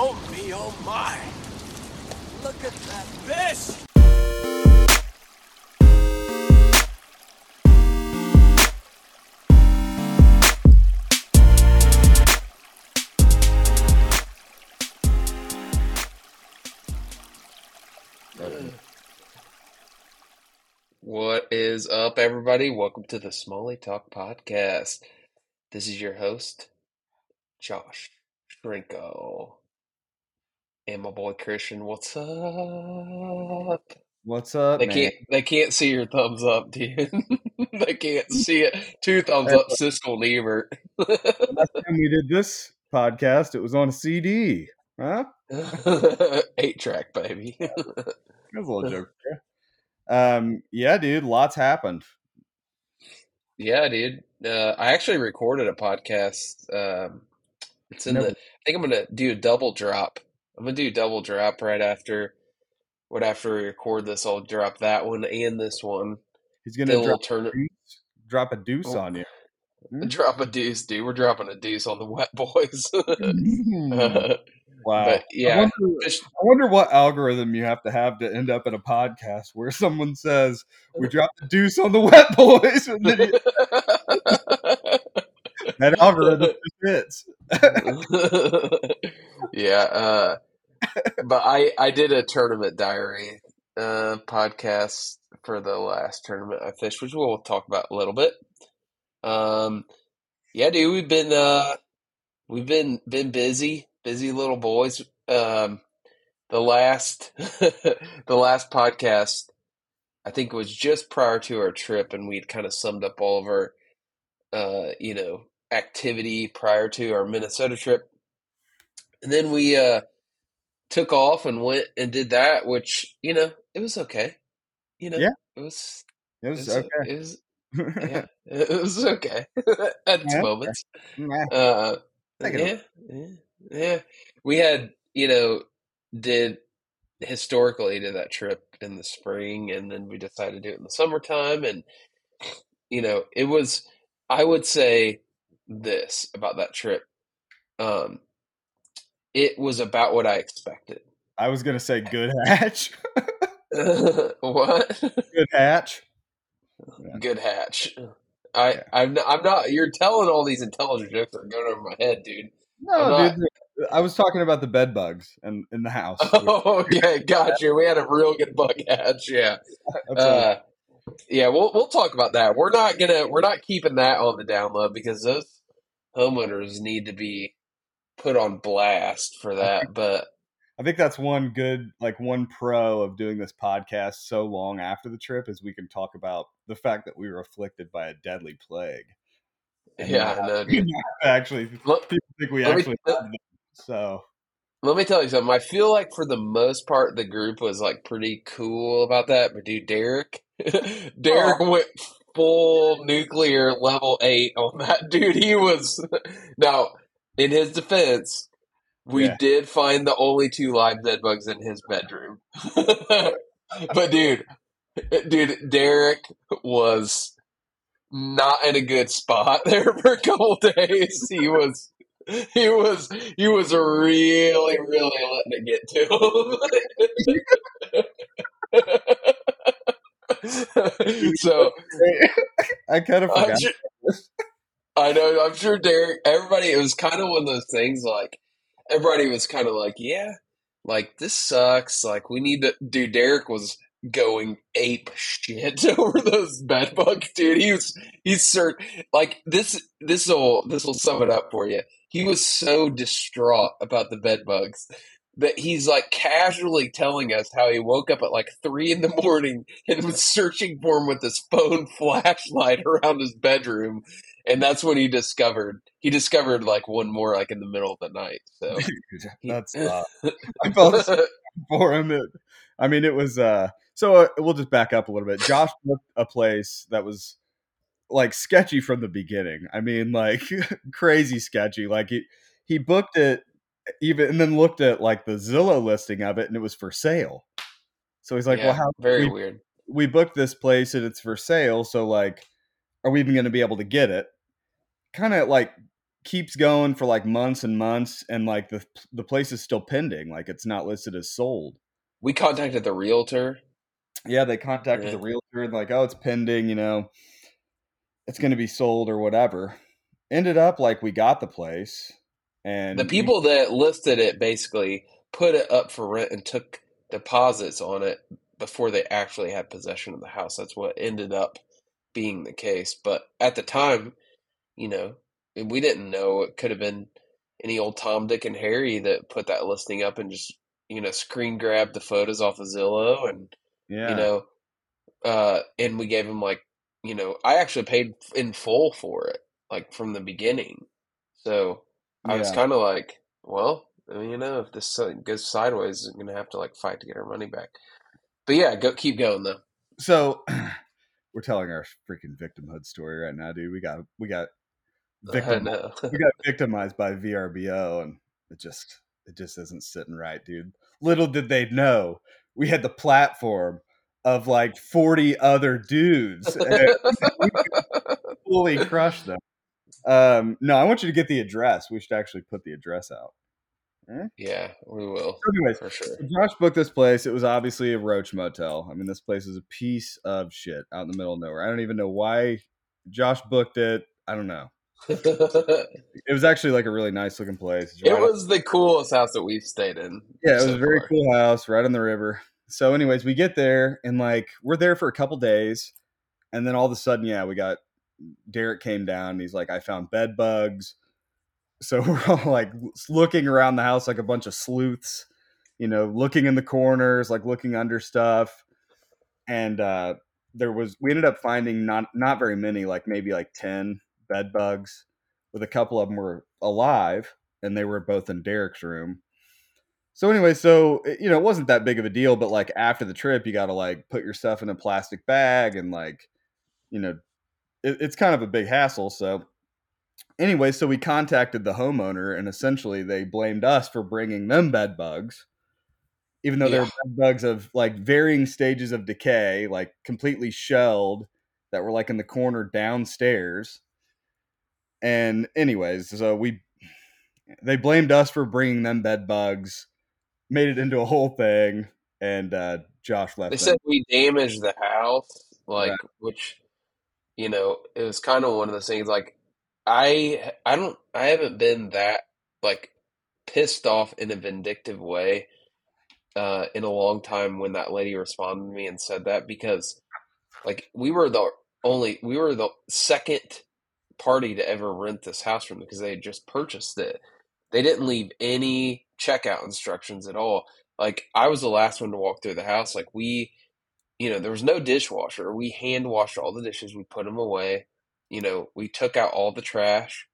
Oh me, oh my! Look at that fish! What is up, everybody? Welcome to the Smalley Talk Podcast. This is your host, Josh Shrinko. And my boy Christian, what's up? What's up, They man? can't they can't see your thumbs up, dude. they can't see it. Two thumbs up, Siskel and Ebert. Last time we did this podcast, it was on a CD. Huh? Eight track, baby. That was a little joke. Um, yeah, dude, lots happened. Yeah, dude. Uh, I actually recorded a podcast. Um, it's in the. I think I'm gonna do a double drop. I'm gonna do double drop right after. What after we record this, I'll drop that one and this one. He's gonna we'll drop, turn a deuce, drop a deuce Oh. on you. Hmm? drop a deuce, dude. We're dropping a deuce on the wet boys. Hmm. wow. But I yeah, wonder, I wonder what algorithm you have to have to end up in a podcast where someone says we dropped a deuce on the wet boys, and then you- that algorithm hits. yeah, uh, but I I did a tournament diary uh, podcast for the last tournament I fished, which we'll talk about a little bit. Um, yeah, dude, we've been uh, we've been been busy, busy little boys. Um, the last the last podcast I think was just prior to our trip, and we'd kind of summed up all of our uh, you know activity prior to our Minnesota trip. And then we uh took off and went and did that, which, you know, it was okay. You know, Yeah. it was It it was was okay. it was yeah, it was okay at Yeah. moments. Nah. Uh yeah, yeah, yeah. We had, you know, did historically did that trip in the spring and then we decided to do it in the summertime and you know, it was I would say this about that trip. Um it was about what I expected. I was gonna say good hatch. what? good hatch. Good hatch. I Yeah. I'm not, I'm not you're telling all these intelligent jokes that are going over my head, dude. No, dude. I was talking about the bed bugs and in the house. Oh, okay, gotcha. We had a real good bug hatch, yeah. Uh, yeah, we'll we'll talk about that. We're not gonna we're not keeping that on the download because those homeowners need to be put on blast for that. But I think that's one good, like one pro of doing this podcast so long after the trip is we can talk about the fact that we were afflicted by a deadly plague. And yeah, not- I actually, Let, people think we me- actually have them. So let me tell you something. I feel like for the most part, the group was like pretty cool about that. But dude, Derek, Derek went full nuclear level eight on that dude. He was now in his defense. We Yeah. did find the only two live dead bugs in his bedroom. but dude, dude, Derek was not in a good spot there for a couple days. He was he was he was really, really letting it get to him. so I kind of forgot. sure, I know. I'm sure Derek. Everybody. It was kind of one of those things. Like everybody was kind of like, "Yeah, like this sucks. Like we need to." Dude, Derek was going ape shit over those bed bugs, dude. He was. He's cert like this. This will. This will sum it up for you. He was so distraught about the bed bugs. That he's like casually telling us how he woke up at like three in the morning and was searching for him with his phone flashlight around his bedroom and that's when he discovered he discovered like one more like in the middle of the night so That's uh, I felt for him. It, I mean, it was. uh So uh, we'll just back up a little bit. Josh booked a place that was like sketchy from the beginning. I mean, like crazy sketchy. Like he he booked it even and then looked at like the Zillow listing of it, and it was for sale. So he's like, Yeah, "Well, how very we, weird we booked this place and it's for sale. So like, are we even going to be able to get it?" Kind of like keeps going for like months and months, and like the the place is still pending. Like it's not listed as sold. We contacted the realtor. Yeah, they contacted Yeah. the realtor and like, oh, it's pending. You know, it's going to be sold or whatever. Ended up like we got the place, and The we- people that listed it basically put it up for rent and took deposits on it before they actually had possession of the house. That's what ended up being the case. But at the time, you know, we didn't know it could have been any old Tom, Dick, and Harry that put that listing up and just, you know, screen grabbed the photos off of Zillow and yeah, you know uh and we gave him like you know i actually paid in full for it like from the beginning. So i was kind of like well you know if this goes sideways i'm gonna have to like fight to get our money back. But yeah go keep going though. So we're telling our freaking victimhood story right now, dude. We got we got victim know we got victimized by VRBO, and it just it just isn't sitting right, dude. Little did they know we had the platform of like forty other dudes, fully crush them. Um, no, I want you to get the address. We should actually put the address out. yeah we will anyways, for sure Josh booked this place. It was obviously a roach motel. I mean, this place is a piece of shit out in the middle of nowhere. I don't even know why Josh booked it. I don't know. It It was actually like a really nice looking place. Right on- was the coolest house that we've stayed in yeah, it was so a very far. cool house right on the river. So, anyways, we get there and like we're there for a couple days, and then all of a sudden, yeah, we got Derek came down. And he's like, I found bed bugs. So we're all like looking around the house like a bunch of sleuths, you know, looking in the corners, like looking under stuff. And uh, there was we ended up finding not not very many, like maybe like ten bed bugs, with a couple of them were alive, and they were both in Derek's room. So anyway, so you know, it wasn't that big of a deal, but like after the trip, you got to like put your stuff in a plastic bag and like, you know, it, it's kind of a big hassle. So anyway, so we contacted the homeowner, and essentially they blamed us for bringing them bed bugs, even though they were bed bugs of like varying stages of decay, like completely shelled, that were like in the corner downstairs. And anyways, so we they blamed us for bringing them bed bugs, made it into a whole thing, and uh, Josh left. They them. said we damaged the house, like Right. which you know, it was kind of one of those things like I I don't I haven't been that like pissed off in a vindictive way uh in a long time when that lady responded to me and said that because like we were the only we were the second party to ever rent this house from because they had just purchased it. They didn't leave any checkout instructions at all. Like I was the last one to walk through the house. Like we, you know, there was no dishwasher. We hand washed all the dishes. We put them away. You know, we took out all the trash.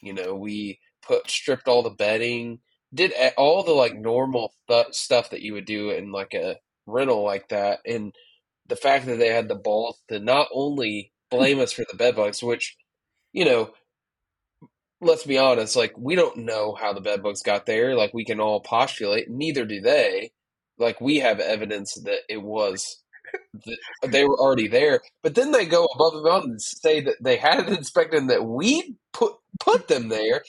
You know, we put stripped all the bedding. Did all the like normal th- stuff that you would do in like a rental like that. And the fact that they had the balls to not only blame us for the bed bugs, which you know, let's be honest, like we don't know how the bed bugs got there. Like we can all postulate, neither do they. Like we have evidence that it was that they were already there, but then they go above and beyond and say that they had it inspected and that we put put them there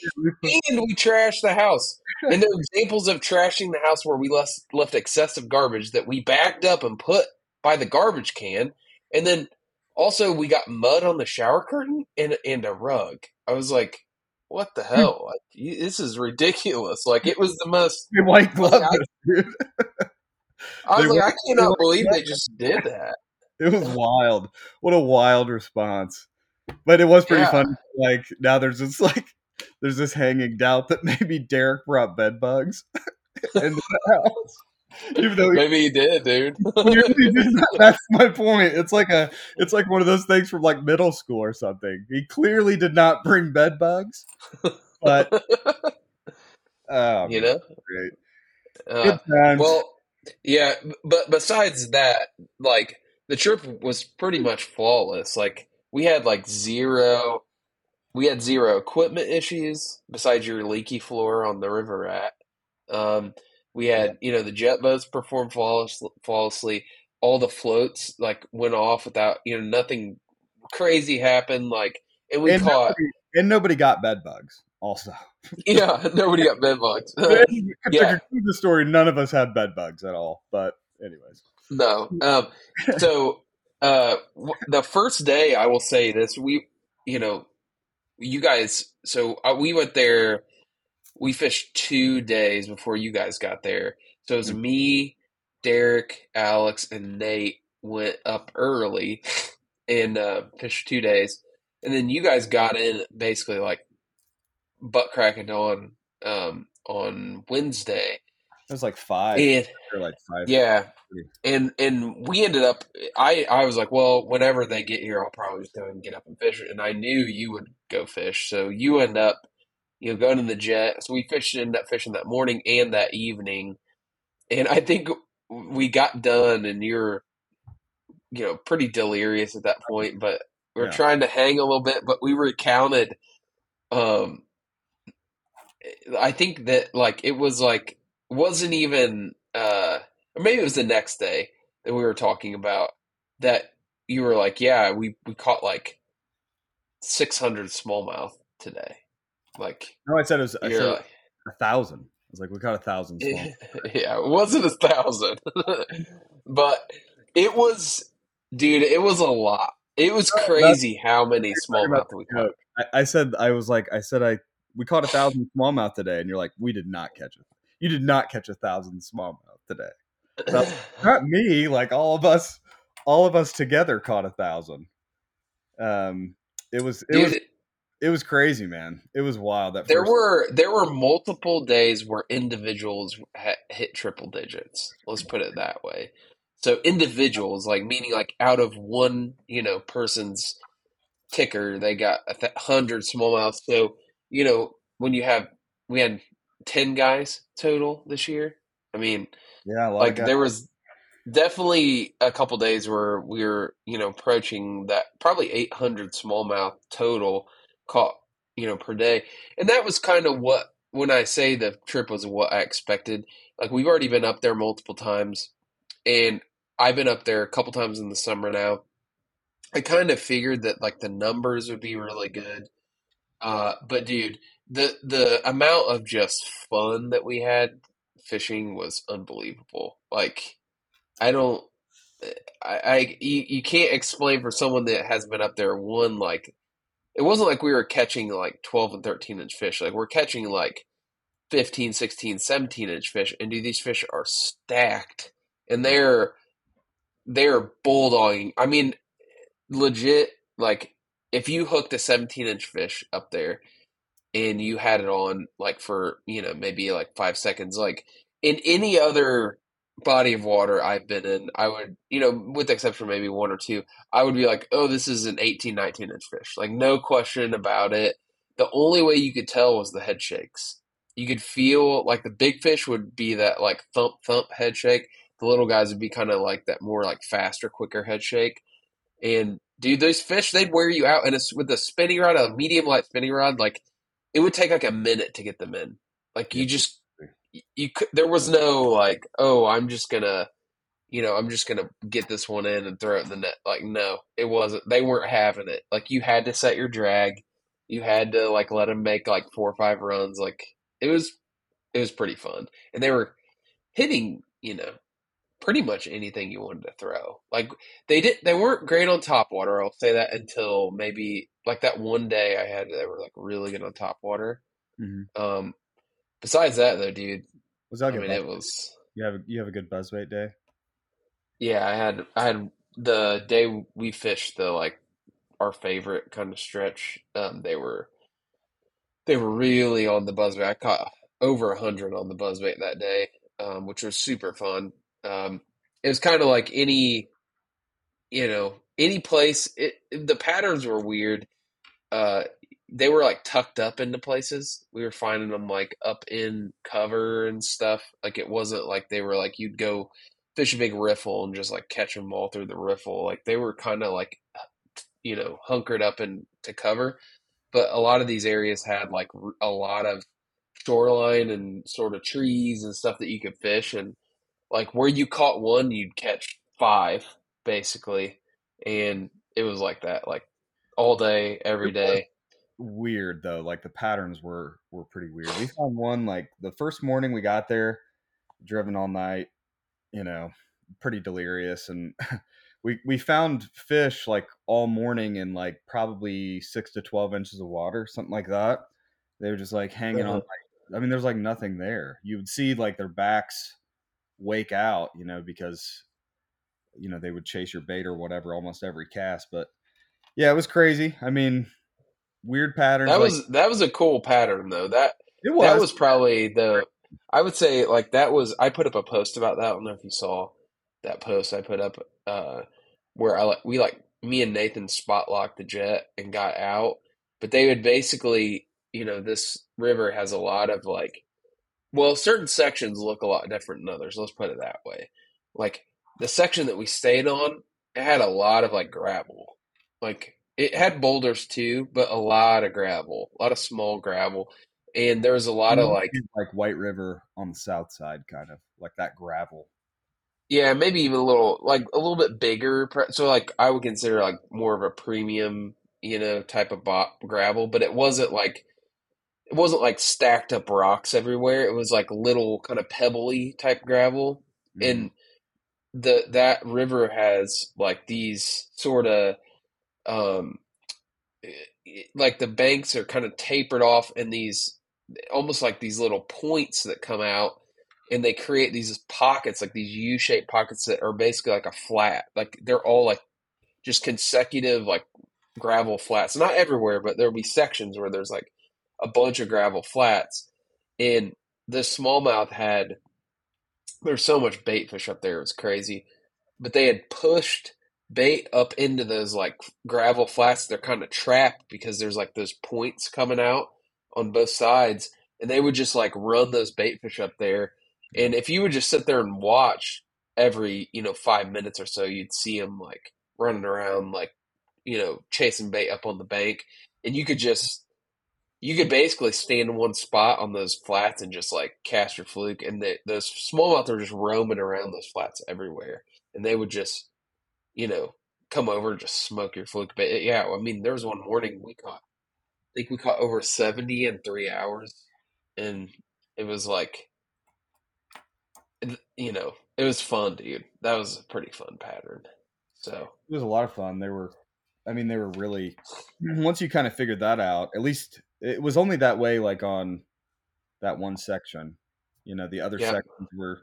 and we trashed the house. And there are examples of trashing the house where we left left excessive garbage that we backed up and put by the garbage can, and then also we got mud on the shower curtain and and a rug. I was like, "What the hmm. hell? Like, you- this is ridiculous!" Like it was the most. They white glove I- dude. I was They like, I cannot believe they just did that. It was wild. What a wild response. But it was pretty Yeah. funny. Like now there's this like there's this hanging doubt that maybe Derek brought bed bugs into the house. Even though Maybe he did, dude. clearly did not- that's my point. It's like a it's like one of those things from like middle school or something. He clearly did not bring bed bugs. But oh, you know. great. Uh, Well, yeah, but besides that, like the trip was pretty much flawless. Like we had like zero, we had zero equipment issues besides your leaky floor on the river rat. Um, we had, you know, the jet boats performed flawless, flawlessly. All the floats like went off without, you know, nothing crazy happened. Like, and we and caught. nobody, and nobody got bed bugs. Also, Yeah, nobody got bed bugs. Yeah. the story, none of us had bed bugs at all. But anyways, no. Um, so uh, w- the first day, I will say this: we, you know, you guys. So uh, we went there. We fished two days before you guys got there. So it was Mm. me, Derek, Alex, and Nate went up early and uh, fished two days, and then you guys got in basically like butt cracking on um, on Wednesday, it was like five and or like five. yeah, and and we ended up. I I was like, well, whenever they get here, I'll probably just go and get up and fish. And I knew you would go fish, so you end up, you know, going in the jet. So we fished, ended up fishing that morning and that evening. And I think we got done, and you're, you know, pretty delirious at that point. But we are Yeah. trying to hang a little bit, but we recounted. Um, I think that like it was like wasn't even uh or maybe it was the next day that we were talking about that you were like, yeah, we we caught like 600 smallmouth today. Like No, I said it was. I said like, a thousand. I was like, we caught a thousand. Small. yeah, it wasn't a thousand, but it was, dude, it was a lot. It was That's- crazy how many smallmouth we caught. I, I said I was like I said I we caught a thousand smallmouth today, and you're like, we did not catch it. You did not catch a thousand smallmouth today. Not me. Like all of us, all of us together caught a thousand. Um, it was it was Dude, it was crazy, man. It was wild. That There were there were multiple days where individuals ha- hit triple digits. Let's put it that way. So individuals, like meaning like out of one you know person's ticker, they got a th- hundred smallmouth. So you know when you have we had ten guys total this year. I mean, yeah, a lot like there was definitely a couple days where we were you know approaching that probably 800 smallmouth total caught you know per day and that was kind of what when i say the trip was what i expected like we've already been up there multiple times and i've been up there a couple times in the summer now i kind of figured that like the numbers would be really good uh but dude the the amount of just fun that we had fishing was unbelievable like I don't. I, I you, you can't explain for someone that has been up there one like it wasn't like we were catching like 12 and 13 inch fish. Like we're catching like 15 16 17 inch fish and dude these fish are stacked and they're they're bulldogging i mean legit like if you hooked a 17 inch fish up there and you had it on like for you know maybe like five seconds like in any other body of water I've been in, I would, you know, with the exception of maybe one or two, I would be like, oh, this is an 18, 19 inch fish. Like, no question about it. The only way you could tell was the head shakes. You could feel like the big fish would be that like thump, thump head shake. The little guys would be kind of like that more like faster, quicker head shake. And dude, those fish, they'd wear you out. And it's with a spinning rod, a medium light spinning rod, like it would take like a minute to get them in. Like you just, you could there was no like oh i'm just gonna you know i'm just gonna get this one in and throw it in the net. Like no it wasn't they weren't having it. Like you had to set your drag. You had to like let them make like four or five runs. Like it was it was pretty fun. And they were hitting you know pretty much anything you wanted to throw. Like they did they weren't great on top water i'll say that until maybe like that one day i had they were like really good on top water. Mhm. um besides that though dude Was that I good? mean, it was. you have a, you have a good buzzbait day. Yeah, I had I had the day we fished the like our favorite kind of stretch. Um, they were they were really on the buzz buzzbait. I caught over a hundred on the buzz buzzbait that day, um, which was super fun. Um, it was kind of like any, you know, any place. It, the patterns were weird. Uh, they were like tucked up into places. We were finding them like up in cover and stuff. Like it wasn't like they were like you'd go fish a big riffle and just like catch them all through the riffle. Like they were kind of like, you know, hunkered up into cover. But a lot of these areas had like a lot of shoreline and sort of trees and stuff that you could fish. And like where you caught one, you'd catch five basically. And it was like that, like all day, every day. Weird though. Like the patterns were were pretty weird. We found one like the first morning we got there, driven all night, you know, pretty delirious, and we we found fish like all morning in like probably six to twelve inches of water, something like that. They were just like hanging on. Uh-huh. Like, I mean, there's like nothing there. You would see like their backs wake out, you know, because you know they would chase your bait or whatever almost every cast. But yeah, it was crazy. I mean, weird patterns. That like- was that was a cool pattern though. That it was. that was probably the I would say like that was I put up a post about that. I don't know if you saw that post I put up uh where I like we like me and Nathan spot locked the jet and got out. But they would basically, you know, this river has a lot of like well, certain sections look a lot different than others. Let's put it that way. Like the section that we stayed on, it had a lot of like gravel. Like it had boulders too, but a lot of gravel, a lot of small gravel. And there was a lot of like like White River on the south side, kind of like that gravel. Yeah, maybe even a little like a little bit bigger. So like I would consider like more of a premium, you know, type of bo- gravel, but it wasn't like it wasn't like stacked up rocks everywhere. It was like little kind of pebbly type gravel. Mm-hmm. And the that river has like these sort of um eh, like the banks are kind of tapered off in these almost like these little points that come out and they create these pockets like these u-shaped pockets that are basically like a flat like they're all like just consecutive like gravel flats not everywhere but there'll be sections where there's like a bunch of gravel flats and the smallmouth had there's so much bait fish up there it was crazy but they had pushed bait up into those like gravel flats they're kind of trapped because there's like those points coming out on both sides and they would just like run those bait fish up there. And if you would just sit there and watch every you know five minutes or so you'd see them like running around like you know chasing bait up on the bank. And you could just you could basically stand in one spot on those flats and just like cast your fluke and the, those smallmouth are just roaming around those flats everywhere and they would just you know come over and just smoke your fluke but yeah i mean there was one morning we caught i think we caught over 70 in three hours and it was like you know it was fun dude that was a pretty fun pattern so it was a lot of fun. They were, I mean, they were really. Once you kind of figured that out, at least it was only that way, like on that one section. You know, the other Yeah. sections were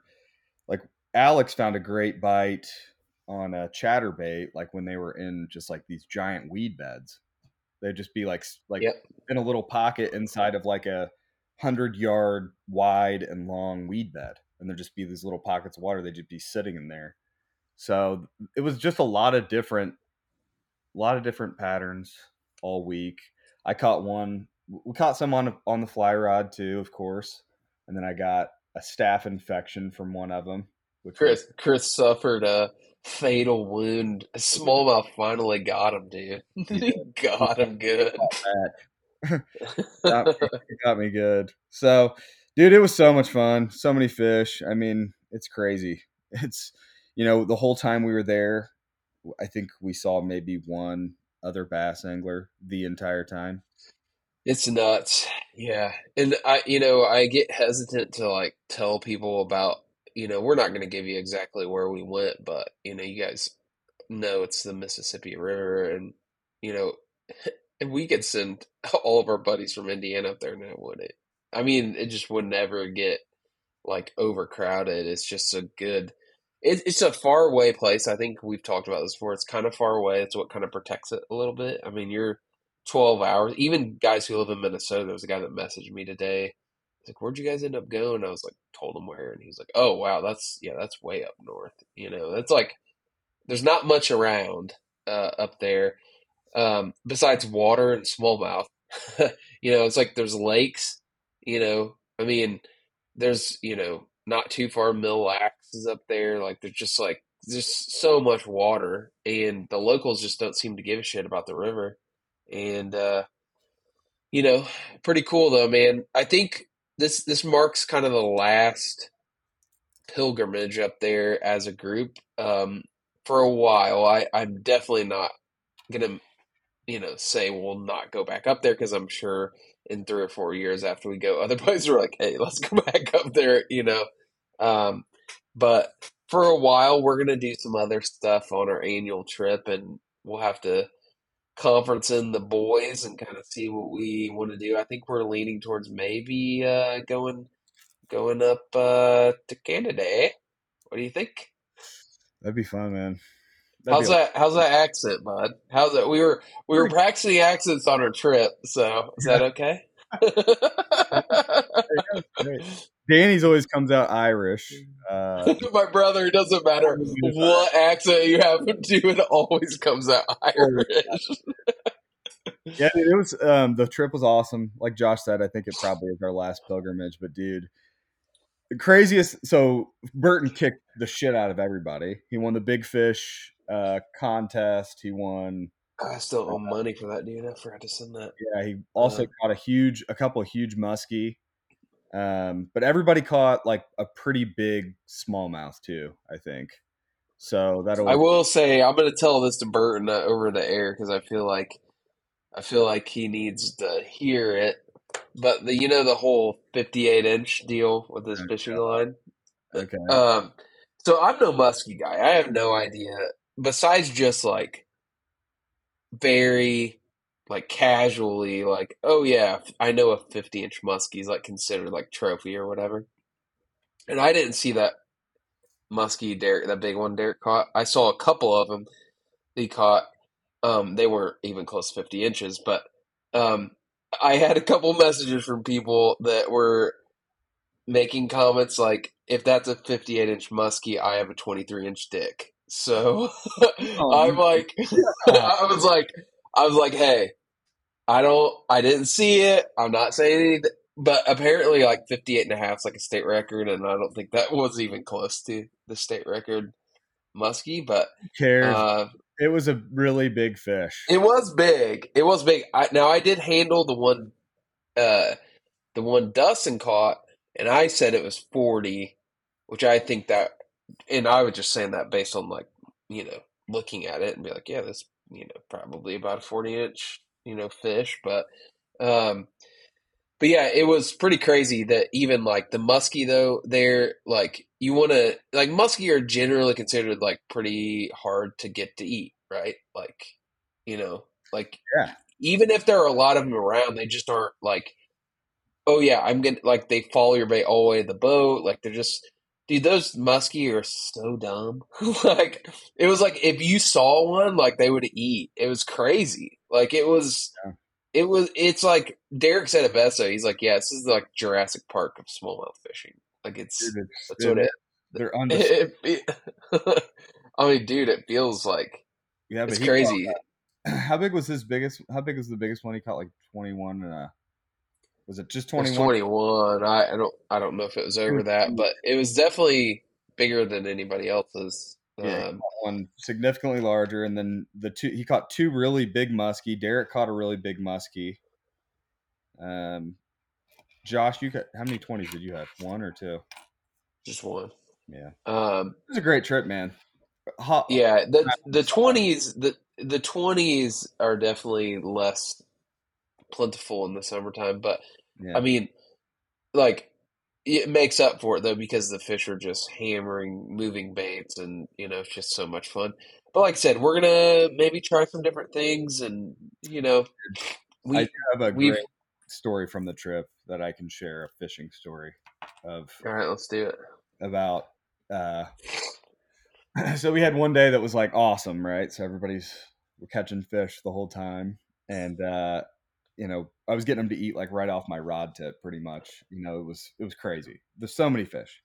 like Alex found a great bite on a chatterbait, like when they were in just like these giant weed beds. They'd just be like like Yep. in a little pocket inside of like a hundred yard wide and long weed bed, and there'd just be these little pockets of water. They'd just be sitting in there. So it was just a lot of different, a lot of different patterns all week. I caught one. We caught some on on the fly rod too, of course, and then I got a staph infection from one of them. Which was- chris chris suffered a fatal wound smallmouth mm. finally got him dude he got him good got, me, got me good. So, dude, it was so much fun. So many fish. I mean, it's crazy. It's you know the whole time we were there, I think we saw maybe one other bass angler the entire time. It's nuts. Yeah. And I, you know, I get hesitant to like tell people about, you know, we're not going to give you exactly where we went, but, you know, you guys know it's the Mississippi River and, you know, and we could send all of our buddies from Indiana up there and it? I mean, it just would never get like overcrowded. It's just a good, it, it's a far away place. I think we've talked about this before. It's kind of far away. It's what kind of protects it a little bit. I mean, you're 12 hours. Even guys who live in Minnesota, there was a guy that messaged me today. Like, "Where'd you guys end up going?" I was like, told him where, and he's like, "Oh wow, that's yeah, that's way up north. You know, that's like there's not much around uh, up there um, besides water and smallmouth. you know, it's like there's lakes. You know, I mean, there's you know not too far Mille Lacs is up there. Like there's just like there's so much water, and the locals just don't seem to give a shit about the river. And uh, you know, pretty cool though, man. I think this this marks kind of the last pilgrimage up there as a group um, for a while. I I'm definitely not gonna you know, say we'll not go back up there because I'm sure in three or four years after we go, other places are like, hey, let's go back up there, you know. Um, but for a while, we're gonna do some other stuff on our annual trip, and we'll have to conference in the boys and kind of see what we want to do. I think we're leaning towards maybe uh, going going up uh, to Canada. Eh? What do you think? That'd be fun, man. That'd How's that? How's that accent, bud? How's that? We were we were practicing accents on our trip, so is that okay? great. Danny's always comes out Irish. Uh, My brother, it doesn't matter what accent you have him do, it always comes out Irish. yeah, dude, it was um, the trip was awesome. Like Josh said, I think it probably is our last pilgrimage. But dude, the craziest. So Burton kicked the shit out of everybody. He won the big fish uh, contest. He won. I still owe money for that, dude. I forgot to send that. Yeah, he also Uh. caught a huge, a couple of huge muskie. Um, but everybody caught like a pretty big smallmouth too. I think. So that'll. I will say I'm going to tell this to Burton uh, over the air because I feel like I feel like he needs to hear it. But the you know the whole 58 inch deal with his fishing line. Okay. Um, so I'm no muskie guy. I have no idea. Besides just like very like casually like oh yeah I know a 50 inch muskie is like considered like trophy or whatever. And I didn't see that muskie Derek that big one Derek caught. I saw a couple of them he caught. Um, they weren't even close to 50 inches, but um, I had a couple messages from people that were making comments like, if that's a 58 inch muskie, I have a 23 inch dick. So I'm like, I was like, I was like, hey, I don't, I didn't see it. I'm not saying anything, but apparently like 58 and a half is like a state record. And I don't think that was even close to the state record muskie, but, Who cares? uh, it was a really big fish. it was big. It was big. I, now I did handle the one, uh, the one Dustin caught, and I said it was forty, which I think that, and I was just saying that based on like you know looking at it and be like, yeah, this you know probably about a forty inch you know fish, but um, but yeah, it was pretty crazy that even like the muskie though, they're like you want to like muskie are generally considered like pretty hard to get to eat, right? Like you know, like Yeah. even if there are a lot of them around, they just aren't like, oh yeah, I'm gonna like they follow your bait all the way to the boat. Like they're just, dude, those muskie are so dumb. like it was like if you saw one, like they would eat. It was crazy. Like it was, Yeah. it was. It's like Derek said it best. though. He's like, yeah, this is like Jurassic Park of smallmouth fishing. Like it's Dude, it's- that's what it. They're undis- it, it I mean, dude, it feels like yeah, it's crazy. how big was his biggest? How big was the biggest one? He caught like twenty one and a. Was it just It was twenty one? 21. I, I don't I don't know if it was over that, but it was definitely bigger than anybody else's. Yeah, Um, one significantly larger, and then the two he caught two really big muskie. Derek caught a really big muskie. Um, Josh, you got how many twenties did you have? One or two? just one. Yeah, Um, it was a great trip, man. Hot, yeah, the the twenties the the twenties are definitely less plentiful in the summertime, but yeah. I mean, like it makes up for it though because the fish are just hammering moving baits, and you know it's just so much fun. But like I said, we're gonna maybe try some different things, and you know, we I have a great story from the trip that I can share. A fishing story of all right. Let's do it. about uh so we had one day that was like awesome right so everybody's we're catching fish the whole time and uh you know i was getting them to eat like right off my rod tip pretty much you know it was it was crazy. There's so many fish.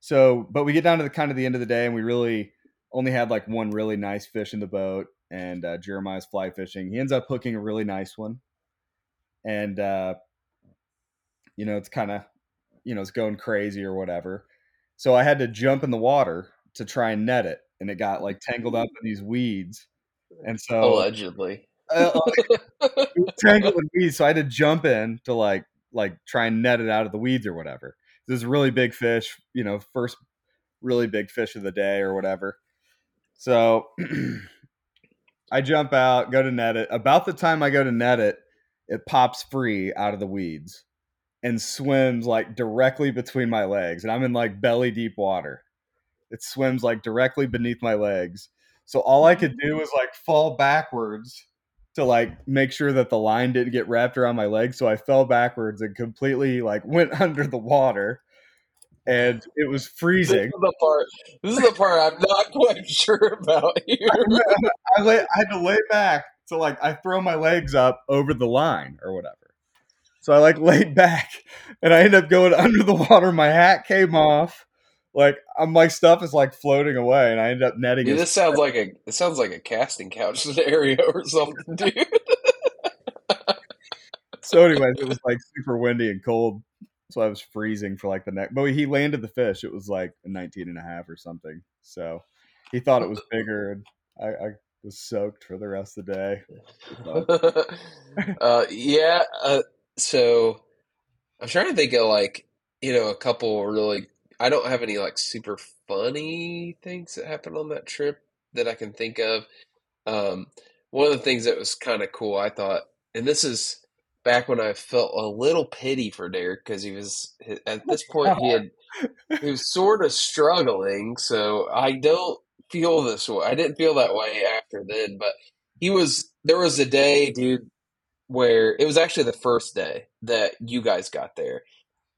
So but we get down to the kind of the end of the day and we really only had like one really nice fish in the boat and uh, jeremiah's fly fishing. He ends up hooking a really nice one. And uh you know it's kind of you know it's going crazy or whatever. So I had to jump in the water to try and net it, and it got like tangled up in these weeds. And so Allegedly. Uh, it was tangled in weeds, so I had to jump in to like like try and net it out of the weeds or whatever. This is a really big fish, you know, first really big fish of the day or whatever. So I jump out, go to net it. About the time I go to net it, it pops free out of the weeds and swims like directly between my legs. And I'm in like belly deep water. It swims like directly beneath my legs. So all I could do was like fall backwards to like make sure that the line didn't get wrapped around my legs. So I fell backwards and completely like went under the water and it was freezing. This is the part. This is the part I'm not quite sure about here. I, lay, I had to lay back so like I throw my legs up over the line or whatever. So I like laid back and I end up going under the water. My hat came off. Like I'm, my stuff is like floating away, and I end up netting. Dude, this sounds like a it sounds like a casting couch scenario or something, dude. so, anyways, it was like super windy and cold, so I was freezing for like the next. But he landed the fish. It was like a 19 and a half or something. So he thought it was bigger, and I, I was soaked for the rest of the day. uh, yeah. Uh, so I'm trying to think of like you know a couple really I don't have any like super funny things that happened on that trip that I can think of. Um, one of the things that was kind of cool, I thought, and this is back when I felt a little pity for Derek because he was at this point he had he was sort of struggling. So I don't feel this way. I didn't feel that way after then, but he was. There was a day, dude, where it was actually the first day that you guys got there,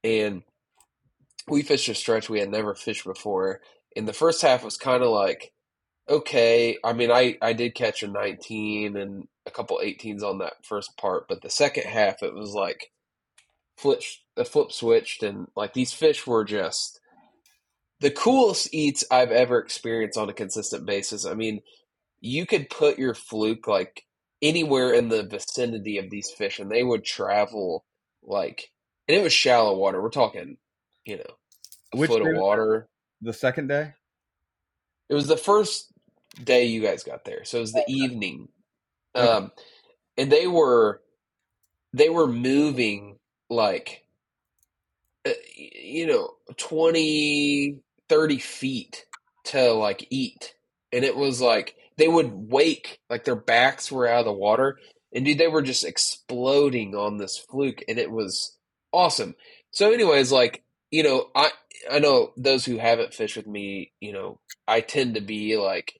and we fished a stretch we had never fished before. And the first half was kind of like, okay. I mean, I, I did catch a 19 and a couple 18s on that first part, but the second half, it was like flip, the flip switched. And like these fish were just the coolest eats I've ever experienced on a consistent basis. I mean, you could put your fluke like anywhere in the vicinity of these fish and they would travel like, and it was shallow water. We're talking, you know, which foot of water. The second day? It was the first day you guys got there, so it was the okay. evening. Okay. Um, and they were they were moving like uh, you know 20 30 feet to like eat and it was like they would wake like their backs were out of the water and dude they were just exploding on this fluke and it was awesome so anyways like you know, I I know those who haven't fished with me, you know, I tend to be like,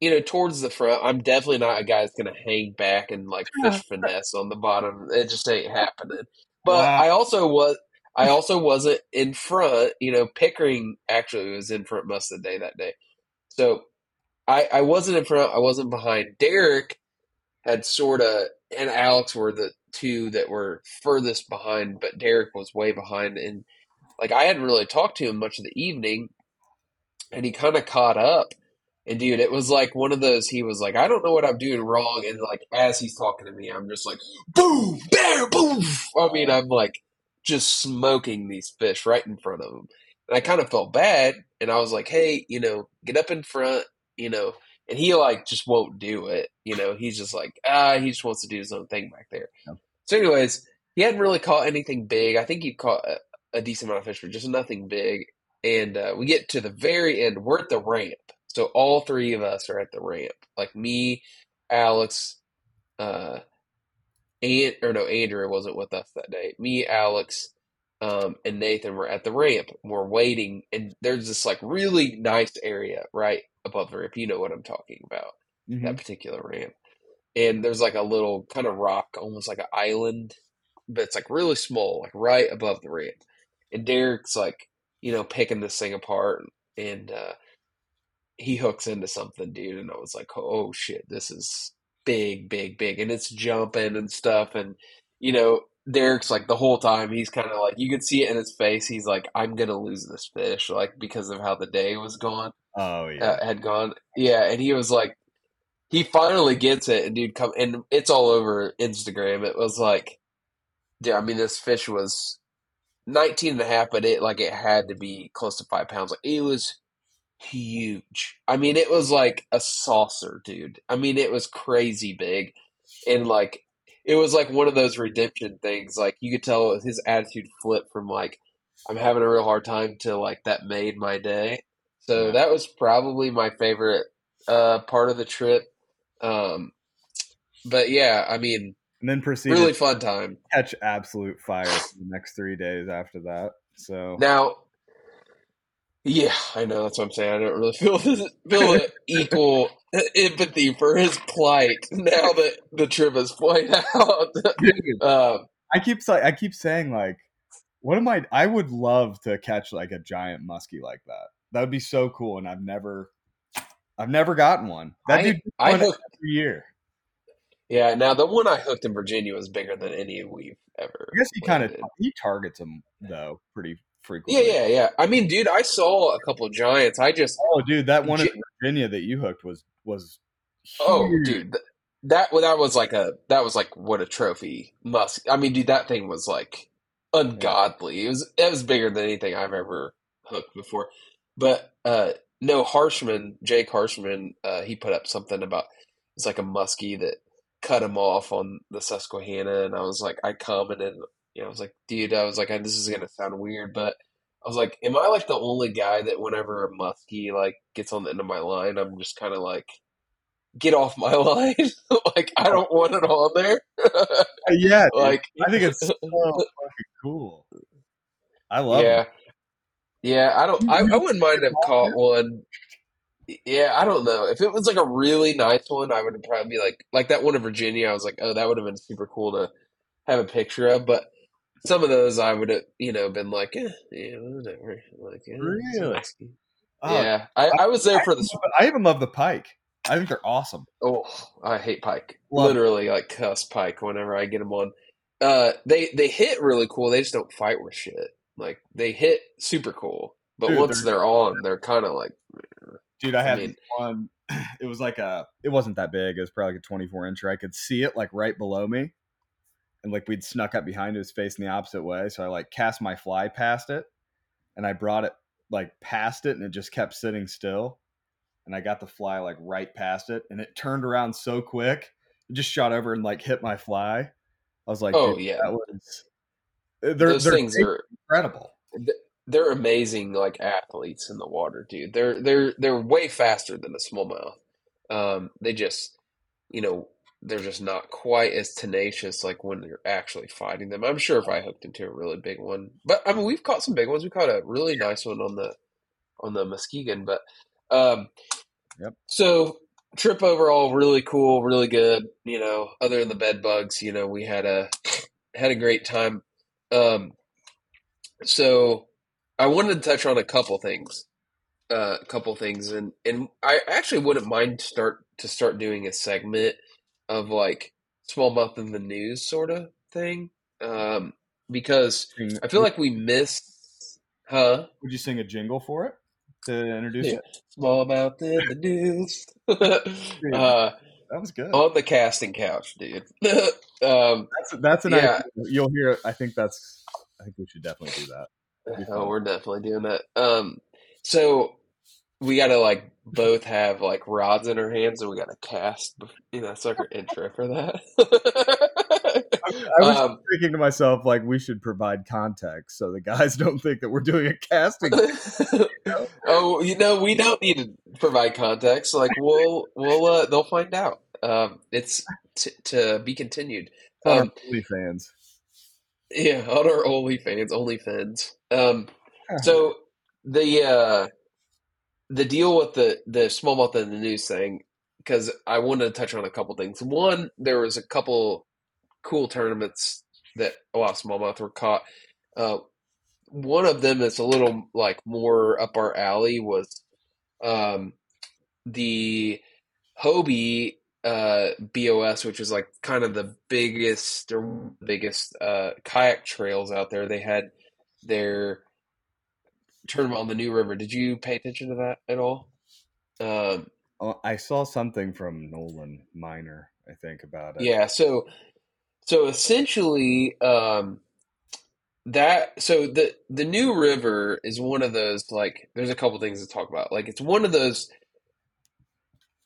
you know, towards the front. I'm definitely not a guy that's gonna hang back and like fish finesse on the bottom. It just ain't happening. But wow. I also was I also wasn't in front. You know, Pickering actually was in front most of the day that day. So I I wasn't in front. I wasn't behind. Derek had sort of and Alex were the two that were furthest behind, but Derek was way behind and like I hadn't really talked to him much of the evening, and he kind of caught up. And dude, it was like one of those. He was like, "I don't know what I'm doing wrong," and like as he's talking to me, I'm just like, "Boom, bear, boom." I mean, I'm like just smoking these fish right in front of him, and I kind of felt bad. And I was like, "Hey, you know, get up in front," you know. And he like just won't do it. You know, he's just like, ah, he just wants to do his own thing back there. Yeah. So, anyways, he hadn't really caught anything big. I think he caught a decent amount of fish, but just nothing big. And uh, we get to the very end. We're at the ramp. So all three of us are at the ramp. Like me, Alex, uh, and or no, Andrew wasn't with us that day. Me, Alex, um, and Nathan were at the ramp. We're waiting, and there's this like really nice area right above the ramp. You know what I'm talking about? Mm-hmm. That particular ramp. And there's like a little kind of rock, almost like an island, but it's like really small, like right above the ramp and Derek's like, you know, picking this thing apart, and uh, he hooks into something, dude. And I was like, oh shit, this is big, big, big, and it's jumping and stuff, and you know, Derek's like the whole time he's kind of like you could see it in his face. He's like, I'm gonna lose this fish, like because of how the day was gone. Oh yeah, uh, had gone. Yeah, and he was like, he finally gets it, and dude, come and it's all over Instagram. It was like, yeah, I mean, this fish was 19 and a half, but it like it had to be close to five pounds. Like it was huge. I mean, it was like a saucer, dude. I mean, it was crazy big. And like it was like one of those redemption things. Like you could tell his attitude flipped from like I'm having a real hard time to like that made my day. So that was probably my favorite uh, part of the trip. Um, but yeah, I mean, and then proceed really fun time. catch absolute fire for the next three days after that. So Now, yeah, I know that's what I'm saying. I don't really feel feel equal empathy for his plight now that the trip is played out. Dude, uh, I keep I keep saying like, what am I? I would love to catch like a giant muskie like that. That would be so cool, and I've never, I've never gotten one. That I- dude I hooked- every year. Yeah, now the one I hooked in Virginia was bigger than any we've ever. I guess he kind of he targets them though pretty frequently. yeah, yeah. Yeah. I mean, dude, I saw a couple of giants. I just Oh, dude, that one in Virginia that you hooked was was. Oh, dude, th- that well, that was like a that was like what a trophy must. I mean, dude, that thing was like ungodly. It was it was bigger than anything I've ever hooked before. But uh no, Harshman, Jake Harshman, uh, he put up something about it's like a muskie that cut him off on the Susquehanna, and I was like, I commented, and you know, I was like, dude, I was like, this is gonna sound weird, but I was like, am I like the only guy that whenever a muskie like gets on the end of my line, I'm just kind of like, get off my line, like I don't want it on there, Uh, yeah, like I think it's so fucking cool. I love yeah, it. yeah. I don't. I, I wouldn't mind if caught one. Yeah, I don't know if it was like a really nice one. I would probably be like, like that one in Virginia. I was like, oh, that would have been super cool to have a picture of. But some of those, I would have, you know, been like, eh, yeah, whatever. Like, eh, Really? Oh, yeah, I, I was there for the. I even love the pike. I think they're awesome. Oh, I hate pike. Love it. Literally, like cuss pike whenever I get them on. Uh, they they hit really cool. They just don't fight with shit. Like they hit super cool, but Dude, once they're on, they're kind of like. Dude, I I had mean- one. It was like a. It wasn't that big. It was probably like a 24 incher. I could see it like right below me, and like we'd snuck up behind it, it was facing the opposite way. So I like cast my fly past it, and I brought it like past it, and it just kept sitting still. And I got the fly like right past it, and it turned around so quick, it just shot over and like hit my fly. I was like, Oh, yeah. that was. Eh, they're, Those they're things are incredible. They're amazing, like athletes in the water, dude. They're they're they're way faster than a smallmouth. Um, they just, you know, they're just not quite as tenacious like when you're actually fighting them. I'm sure if I hooked into a really big one, but I mean, we've caught some big ones. We caught a really nice one on the on the Muskegon, but um, Yep. So trip overall really cool, really good. You know, other than the bed bugs, you know, we had a had a great time. Um, so I wanted to touch on a couple things, uh, a couple things, and and I actually wouldn't mind start to start doing a segment of like small smallmouth in the news sort of thing, um, because I feel like we missed, huh? Would you sing a jingle for it to introduce Yeah. it? Smallmouth in the news. uh, That was good. on the casting couch, dude. um, That's that's an Yeah. idea. You'll hear. I think that's. I think we should definitely do that. Be oh, we're definitely doing that. Um, so we got to like both have like rods in our hands, and we got to cast. You know, like intro for that. I was um, thinking to myself, like, we should provide context so the guys don't think that we're doing a casting. oh, you know, we don't need to provide context. Like we'll, we'll, uh, they'll find out. Um, it's t- to be continued. Um, fans. Yeah, on our OnlyFans, OnlyFans. Um, so the uh, the deal with the the smallmouth and the news thing, because I wanted to touch on a couple things. One, there was a couple cool tournaments that a lot of smallmouth were caught. Uh, one of them that's a little like more up our alley was um, the Hobie uh, BOS, which is like kind of the biggest or biggest uh, kayak trails out there. They had their tournament on the New River. Did you pay attention to that at all? Um, I saw something from Nolan Miner, I think, about it. Yeah, so so essentially um that so the the New River is one of those like there's a couple things to talk about. Like it's one of those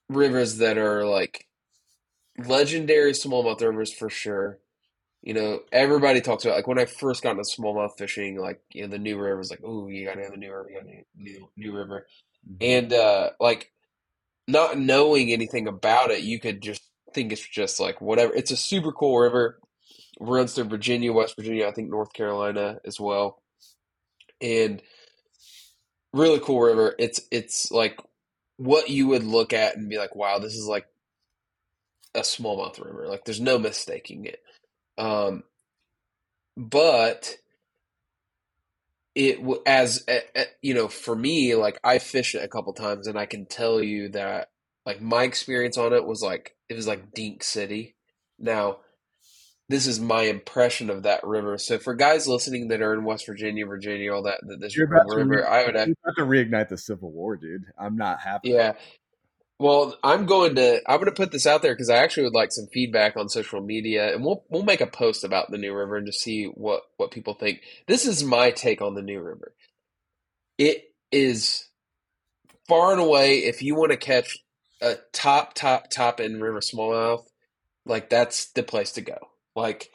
rivers that are like legendary smallmouth rivers for sure. You know, everybody talks about like when I first got into smallmouth fishing, like you know, the New River was like, oh, you gotta have the New River, you gotta New, New River. Mhm. And uh like not knowing anything about it, you could just think it's just like whatever. It's a super cool river. Runs through Virginia, West Virginia, I think North Carolina as well, and really cool river. It's it's like what you would look at and be like, wow, this is like a smallmouth river. Like there's no mistaking it. Um, but it as you know, for me, like I fished it a couple times, and I can tell you that like my experience on it was like it was like Dink City. Now, this is my impression of that river. So for guys listening that are in West Virginia, Virginia, all that, that this You're about to river, re- I would have to reignite the Civil War, dude. I'm not happy. yeah. Well, I'm going to I'm going to put this out there because I actually would like some feedback on social media, and we'll we'll make a post about the New River and just see what what people think. This is my take on the New River. It is far and away if you want to catch a top top top end river smallmouth, like that's the place to go. Like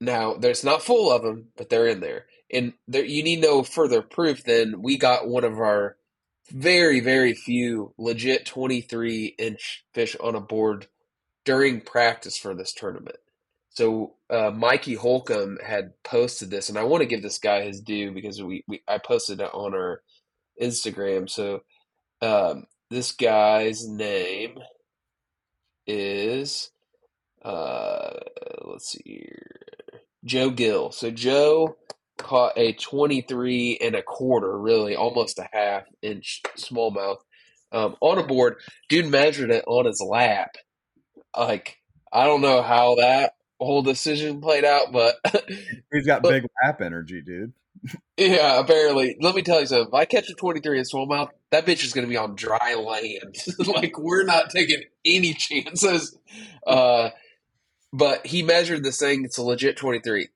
now, there's not full of them, but they're in there, and there you need no further proof than we got one of our very, very few legit 23 inch fish on a board during practice for this tournament. So uh, Mikey Holcomb had posted this, and I want to give this guy his due because we, we I posted it on our Instagram. So um, this guy's name is uh, let's see here, Joe Gill. So Joe caught a 23 and a quarter, really almost a half inch smallmouth um, on a board. Dude measured it on his lap. Like, I don't know how that whole decision played out, but He's got but- big lap energy, dude. yeah, apparently. Let me tell you something. If I catch a 23 in smallmouth, that bitch is going to be on dry land. like, we're not taking any chances. Uh, but he measured this thing. It's a legit 23.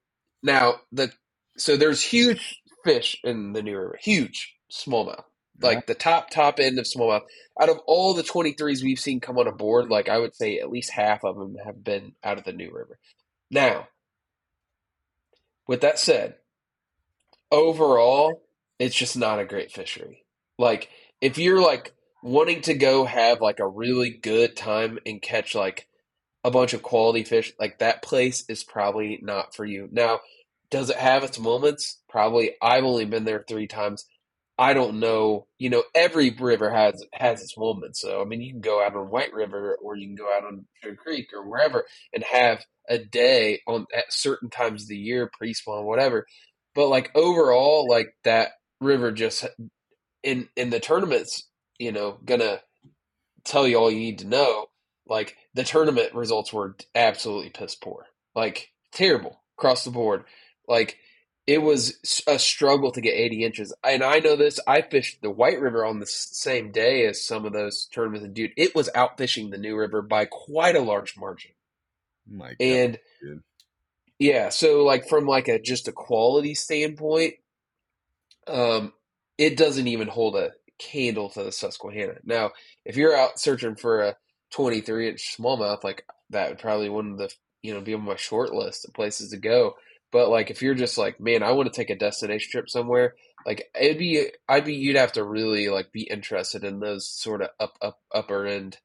Now, the so there's huge fish in the New River, huge smallmouth, like the top top end of smallmouth. Out of all the 23s we've seen come on a board, like I would say at least half of them have been out of the New River. Now, with that said, overall, it's just not a great fishery. Like if you're like wanting to go have like a really good time and catch like a bunch of quality fish, like that place is probably not for you. Now, does it have its moments? Probably. I've only been there three times. I don't know. You know, every river has has its moments. So I mean, you can go out on White River, or you can go out on Creek, or wherever, and have a day on at certain times of the year, pre spawn, whatever. But like overall, like that river just in in the tournaments, you know, gonna tell you all you need to know. Like the tournament results were absolutely piss poor, like terrible across the board. Like it was a struggle to get 80 inches. And I know this. I fished the White River on the same day as some of those tournaments, and dude, it was out fishing the New River by quite a large margin. My God, And dude. yeah, so like from like a just a quality standpoint, um, it doesn't even hold a candle to the Susquehanna. Now, if you're out searching for a 23 inch smallmouth, like that would probably one of the you know be on my short list of places to go. But like if you're just like, man, I want to take a destination trip somewhere, like it'd be, I'd be, you'd have to really like be interested in those sort of up, up, upper end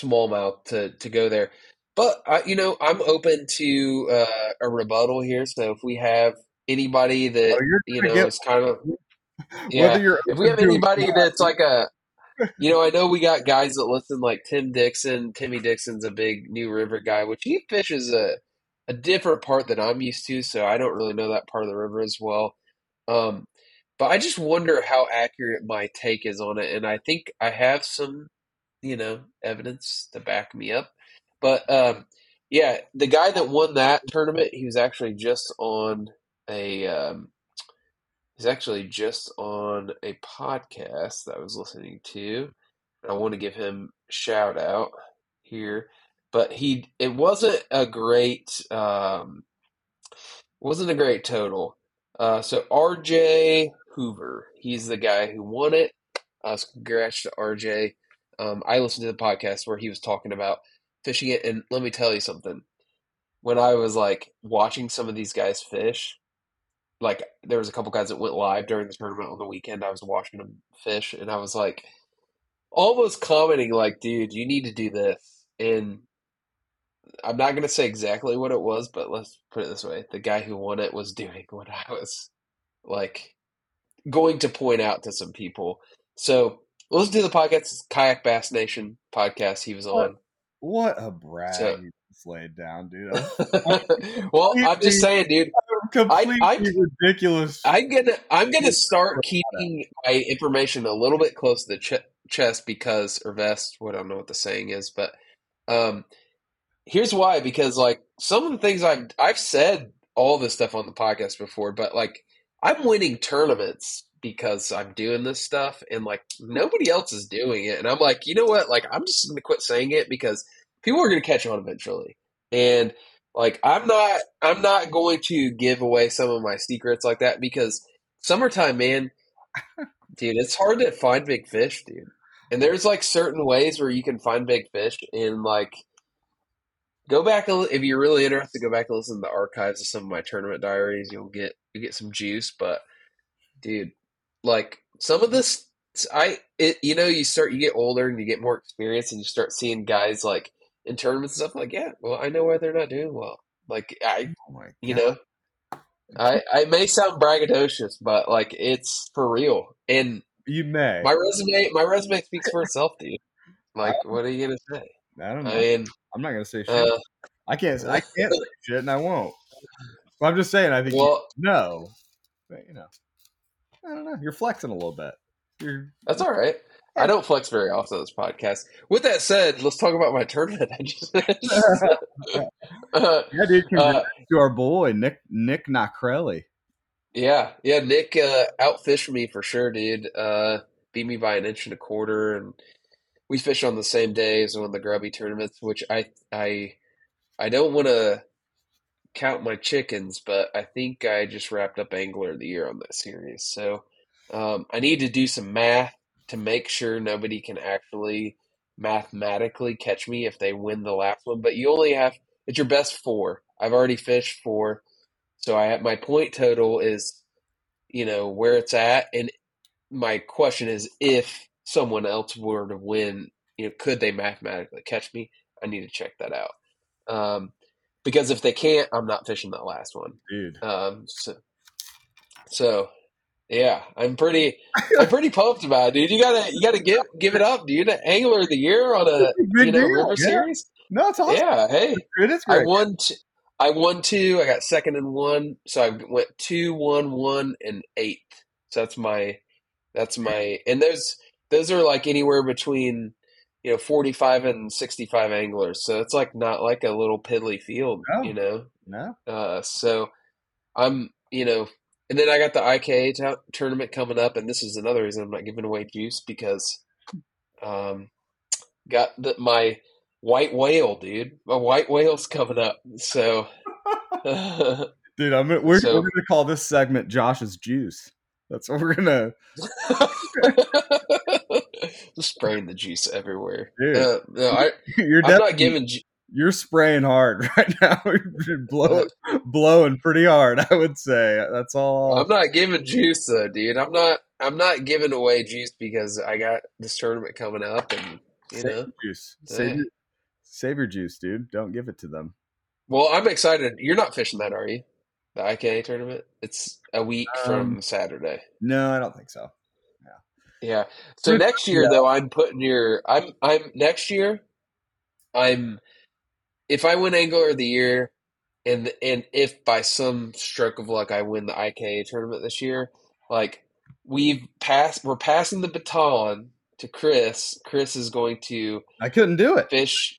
smallmouth to to go there. But I, you know, I'm open to uh, a rebuttal here. So if we have anybody that Oh, you know get- is kind of Whether yeah. you're If we have open to it anybody that's like a, you know, I know we got guys that listen like Tim Dixon. Timmy Dixon's a big New River guy, which he fishes a a different part that I'm used to, so I don't really know that part of the river as well. Um, but I just wonder how accurate my take is on it, and I think I have some, you know, evidence to back me up. But um, yeah, the guy that won that tournament, he was actually just on a um, he's actually just on a podcast that I was listening to. I want to give him shout out here, but he it wasn't a great um, wasn't a great total. Uh, so RJ Hoover, he's the guy who won it. Uh, congrats to RJ. Um, I listened to the podcast where he was talking about fishing it, and let me tell you something. When I was like watching some of these guys fish, like there was a couple guys that went live during the tournament on the weekend. I was watching them fish, and I was like, almost commenting like, "Dude, you need to do this." And I'm not gonna say exactly what it was, but let's put it this way: the guy who won it was doing what I was like going to point out to some people. So listen to the podcast, Kayak Bass Nation podcast. He was on. What a brag So- you just laid down, dude. well, I'm just saying, dude. Completely I- ridiculous. I'm gonna I'm gonna start keeping my information a little bit close to the ch- chest because or vest. What I don't know what the saying is, but um, here's why. Because like some of the things I've I've said all this stuff on the podcast before, but like I'm winning tournaments because I'm doing this stuff, and like nobody else is doing it, and I'm like, you know what? Like I'm just gonna quit saying it because people are gonna catch on eventually, and like I'm not I'm not going to give away some of my secrets like that because summertime, man, dude, it's hard to find big fish, dude. And there's like certain ways where you can find big fish and like go back li- if you're really interested, go back and listen to the archives of some of my tournament diaries. You'll get you get some juice, but dude, like some of this I it you know, you start you get older and you get more experience and you start seeing guys like in tournaments and stuff like, yeah, well, I know why they're not doing well. Like I oh you know I I may sound braggadocious, but like it's for real. And you may. my resume my resume speaks for itself, dude. Like what are you gonna say? I don't know. I mean I'm not gonna say shit. uh I can't. I can't say shit, and I won't. But I'm just saying. I think you well know. But you know, I don't know. You're flexing a little bit. You're. that's all right. I don't flex very often on this podcast. With that said, let's talk about my tournament I just uh, Yeah, dude. uh, to our boy Nick Nick Nacrelli. Yeah, yeah. Nick uh, outfished me for sure, dude. Uh, beat me by an inch and a quarter, and we fish on the same day as one of the grubby tournaments. Which I I I don't want to count my chickens, but I think I just wrapped up Angler of the Year on that series. So um, I need to do some math to make sure nobody can actually mathematically catch me if they win the last one. But you only have it's your best four. I've already fished four. So I my point total is, you know, where it's at, and my question is, if someone else were to win, you know, could they mathematically catch me? I need to check that out. Um, because if they can't, I'm not fishing that last one. Dude. Um, so, so yeah, I'm pretty, I'm pretty pumped about it, dude. You gotta, you gotta give, give it up, dude. Angler of the year on a, you know, deal, river yeah. series. No, it's awesome. Yeah, hey, It is I won. T- I won two. I got second and one. So I went two, one, one, and eighth. So that's my. That's my. And those those are like anywhere between, you know, forty five and sixty five anglers. So it's like not like a little piddly field, No. you know. No. Uh, so I'm, you know, and then I got the IKA t- tournament coming up, and this is another reason I'm not giving away juice because, um, got the my white whale, dude. My white whale's coming up, so. Dude, I'm, we're, So- we're gonna call this segment Josh's Juice. That's what we're gonna. Just spraying the juice everywhere. Dude. Uh, no, I, You're I'm not giving. ju- you're spraying hard right now. You're blowing, blowing pretty hard. I would say that's all. I'm not giving juice though, dude. I'm not. I'm not giving away juice because I got this tournament coming up, and you Save know. juice. Save Yeah. your, save your juice, dude. Don't give it to them. Well, I'm excited. You're not fishing that, are you? The IKA tournament. It's a week Um, from Saturday. No, I don't think so. Yeah. Yeah. So next year, yeah. though, I'm putting your. I'm. I'm next year. I'm. If I win Angler of the Year, and and if by some stroke of luck I win the IKA tournament this year, like we've passed, we're passing the baton to Chris. Chris is going to I couldn't do it. fish.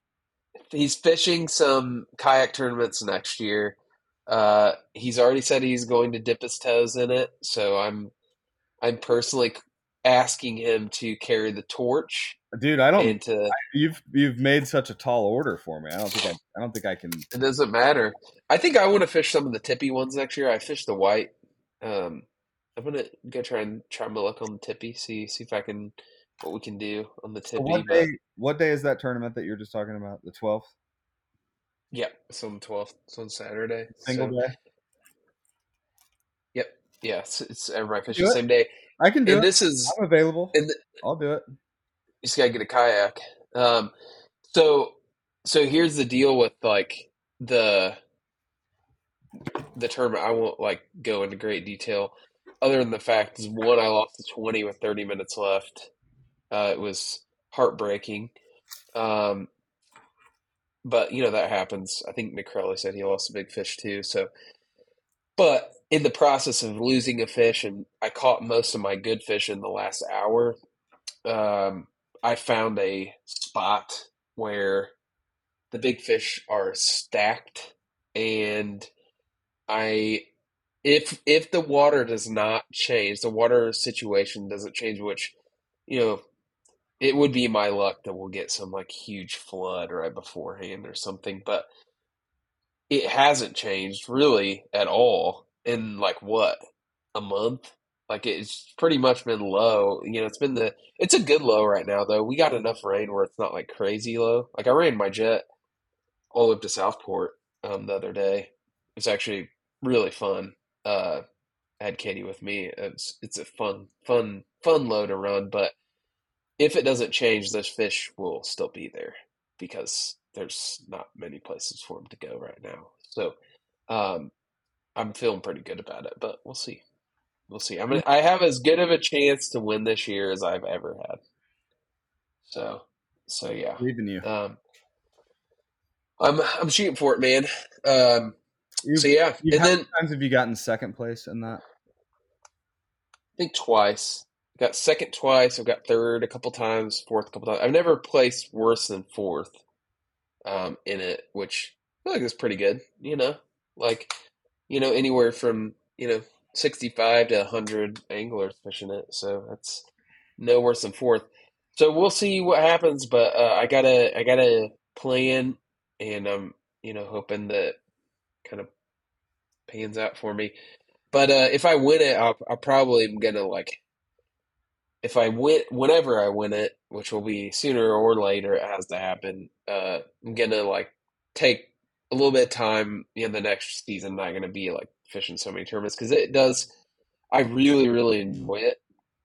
He's fishing some kayak tournaments next year. Uh, he's already said he's going to dip his toes in it, so I'm I'm personally asking him to carry the torch. Dude, I don't. To, I, you've you've made such a tall order for me. I don't think I, I don't think I can. It doesn't matter. I think I want to fish some of the tippy ones next year. I fished the white. Um, I'm gonna go try and try my luck on the tippy. See see if I can what we can do on the tippy. So what, day, what day is that tournament that you're just talking about? The 12th. Yep, it's on the twelfth. It's on Saturday. Single so. day. Yep. Yeah, it's, it's everybody fishes the same day. I can do and it. This is I'm available. And th- I'll do it. You just gotta get a kayak. Um, so so here's the deal with like the the term. I won't like go into great detail. Other than the fact is one, I lost to twenty with thirty minutes left. Uh, it was heartbreaking. Um, but you know that happens. I think Nick said he lost a big fish too. So, but in the process of losing a fish, and I caught most of my good fish in the last hour. Um, I found a spot where the big fish are stacked, and I, if if the water does not change, the water situation doesn't change, which you know it would be my luck that we'll get some like huge flood right beforehand or something, but it hasn't changed really at all in like what a month. Like it's pretty much been low. You know, it's been the it's a good low right now though. We got enough rain where it's not like crazy low. Like I ran my jet all up to Southport um, the other day. It's actually really fun. Uh, I had Katie with me. It's it's a fun fun fun low to run, but if it doesn't change, those fish will still be there because there's not many places for them to go right now. So um, I'm feeling pretty good about it, but we'll see. We'll see. I mean, I have as good of a chance to win this year as I've ever had. So, so yeah. Believe in you. Um, I'm I'm shooting for it, man. Um, You've- so yeah, and how then many times have you gotten second place in that? I think twice. Got second twice. I've got third a couple times, fourth a couple times. I've never placed worse than fourth um, in it, which I feel like is pretty good. You know, like you know anywhere from you know sixty five to hundred anglers fishing it, so that's no worse than fourth. So we'll see what happens, but uh, I gotta I gotta plan, and I'm you know hoping that kind of pans out for me. But uh, if I win it, I'll, I probably am gonna like if I win, whenever I win it, which will be sooner or later, it has to happen. Uh, I'm gonna like take a little bit of time in the next season. Not gonna be like fishing so many tournaments because it does. I really, really enjoy it.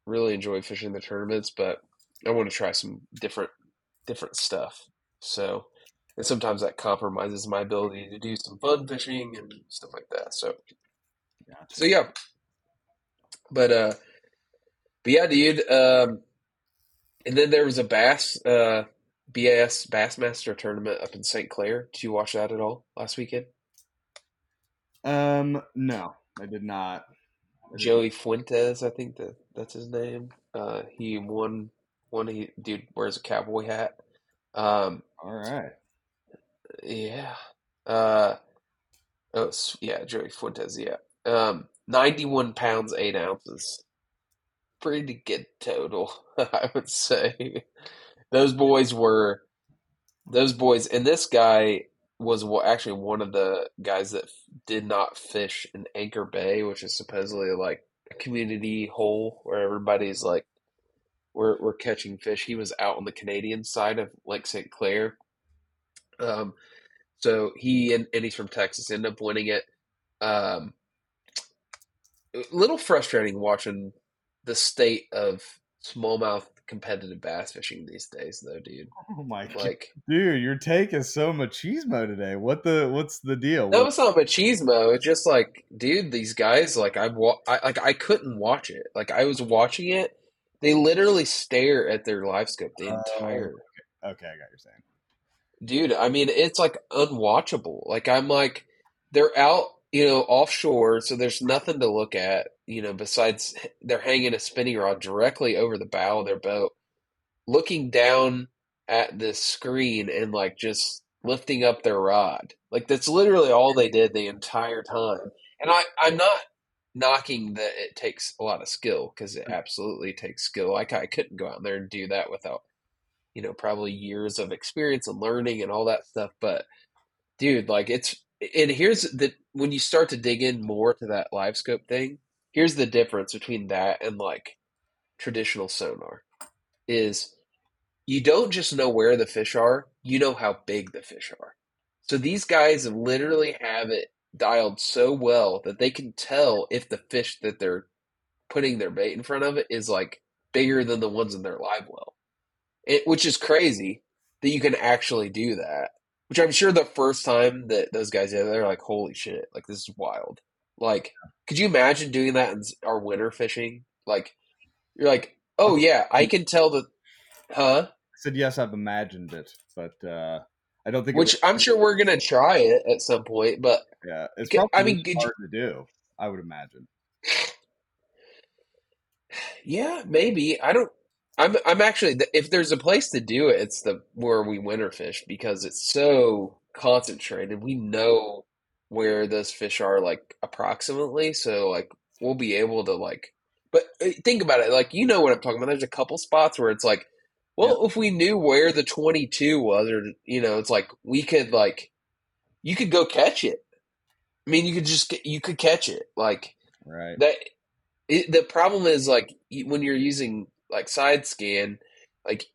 Really enjoy fishing the tournaments, but I want to try some different, different stuff. So, and sometimes that compromises my ability to do some fun fishing and stuff like that. So, so yeah. But uh but yeah, dude. Um and then there was a bass uh BAS Bassmaster tournament up in St. Clair. Did you watch that at all last weekend? Um, no, I did not. Joey Fuentes, I think that that's his name. Uh he won one he dude wears a cowboy hat. Um All right. yeah. Uh oh yeah, Joey Fuentes, yeah. Um ninety one pounds, eight ounces. Pretty good total, I would say. Those boys were those boys, and this guy was wa- actually one of the guys that did not fish in Anchor Bay, which is supposedly like a community hole where everybody's like we're we're catching fish. He was out on the Canadian side of Lake St. Clair. Um, so he and, and he's from Texas, ended up winning it. Um, a little frustrating watching the state of smallmouth competitive bass fishing these days, though, dude. Oh my god, Like, dude, your take is so machismo today. What the? What's the deal? no, it's not machismo. It's just like, dude, these guys, like, I, wa- I like, I couldn't watch it. Like, I was watching it. They literally stare at their live scope the Oh. entire okay, I got your saying. dude i mean it's like unwatchable like i'm like they're out you know offshore so there's nothing to look at you know besides they're hanging a spinning rod directly over the bow of their boat looking down at this screen and like just lifting up their rod. Like that's literally all they did the entire time. And i i'm not knocking that it takes a lot of skill because it hmm. absolutely takes skill. Like i couldn't go out there and do that without you know, probably years of experience and learning and all that stuff. But dude, like it's and here's the when you start to dig in more to that live scope thing, here's the difference between that and like traditional sonar is you don't just know where the fish are, you know how big the fish are. So these guys literally have it dialed so well that they can tell if the fish that they're putting their bait in front of it is like bigger than the ones in their live well. it, which is crazy that you can actually do that. Which I'm sure the first time that those guys did, they're like, "Holy shit! Like this is wild." Like, could you imagine doing that in our winter fishing? Like, you're like, "Oh yeah, I can tell that." Huh? I said yes, I've imagined it, but uh, I don't think. Which I'm sure we're gonna try it at some point, but yeah, it's probably I mean, could you- to do. I would imagine. Yeah, maybe. I don't. I'm. I'm actually. If there's a place to do it, it's the where we winter fish because it's so concentrated. We know where those fish are, like approximately. So, like, we'll be able to like. But uh, think about it. Like, you know what I'm talking about. There's a couple spots where it's like, well, if we knew where the 22 was, or you know, it's like we could like, you could go catch it. I mean, you could just you could catch it. Like, Right. that it, the problem is like when you're using like side scan like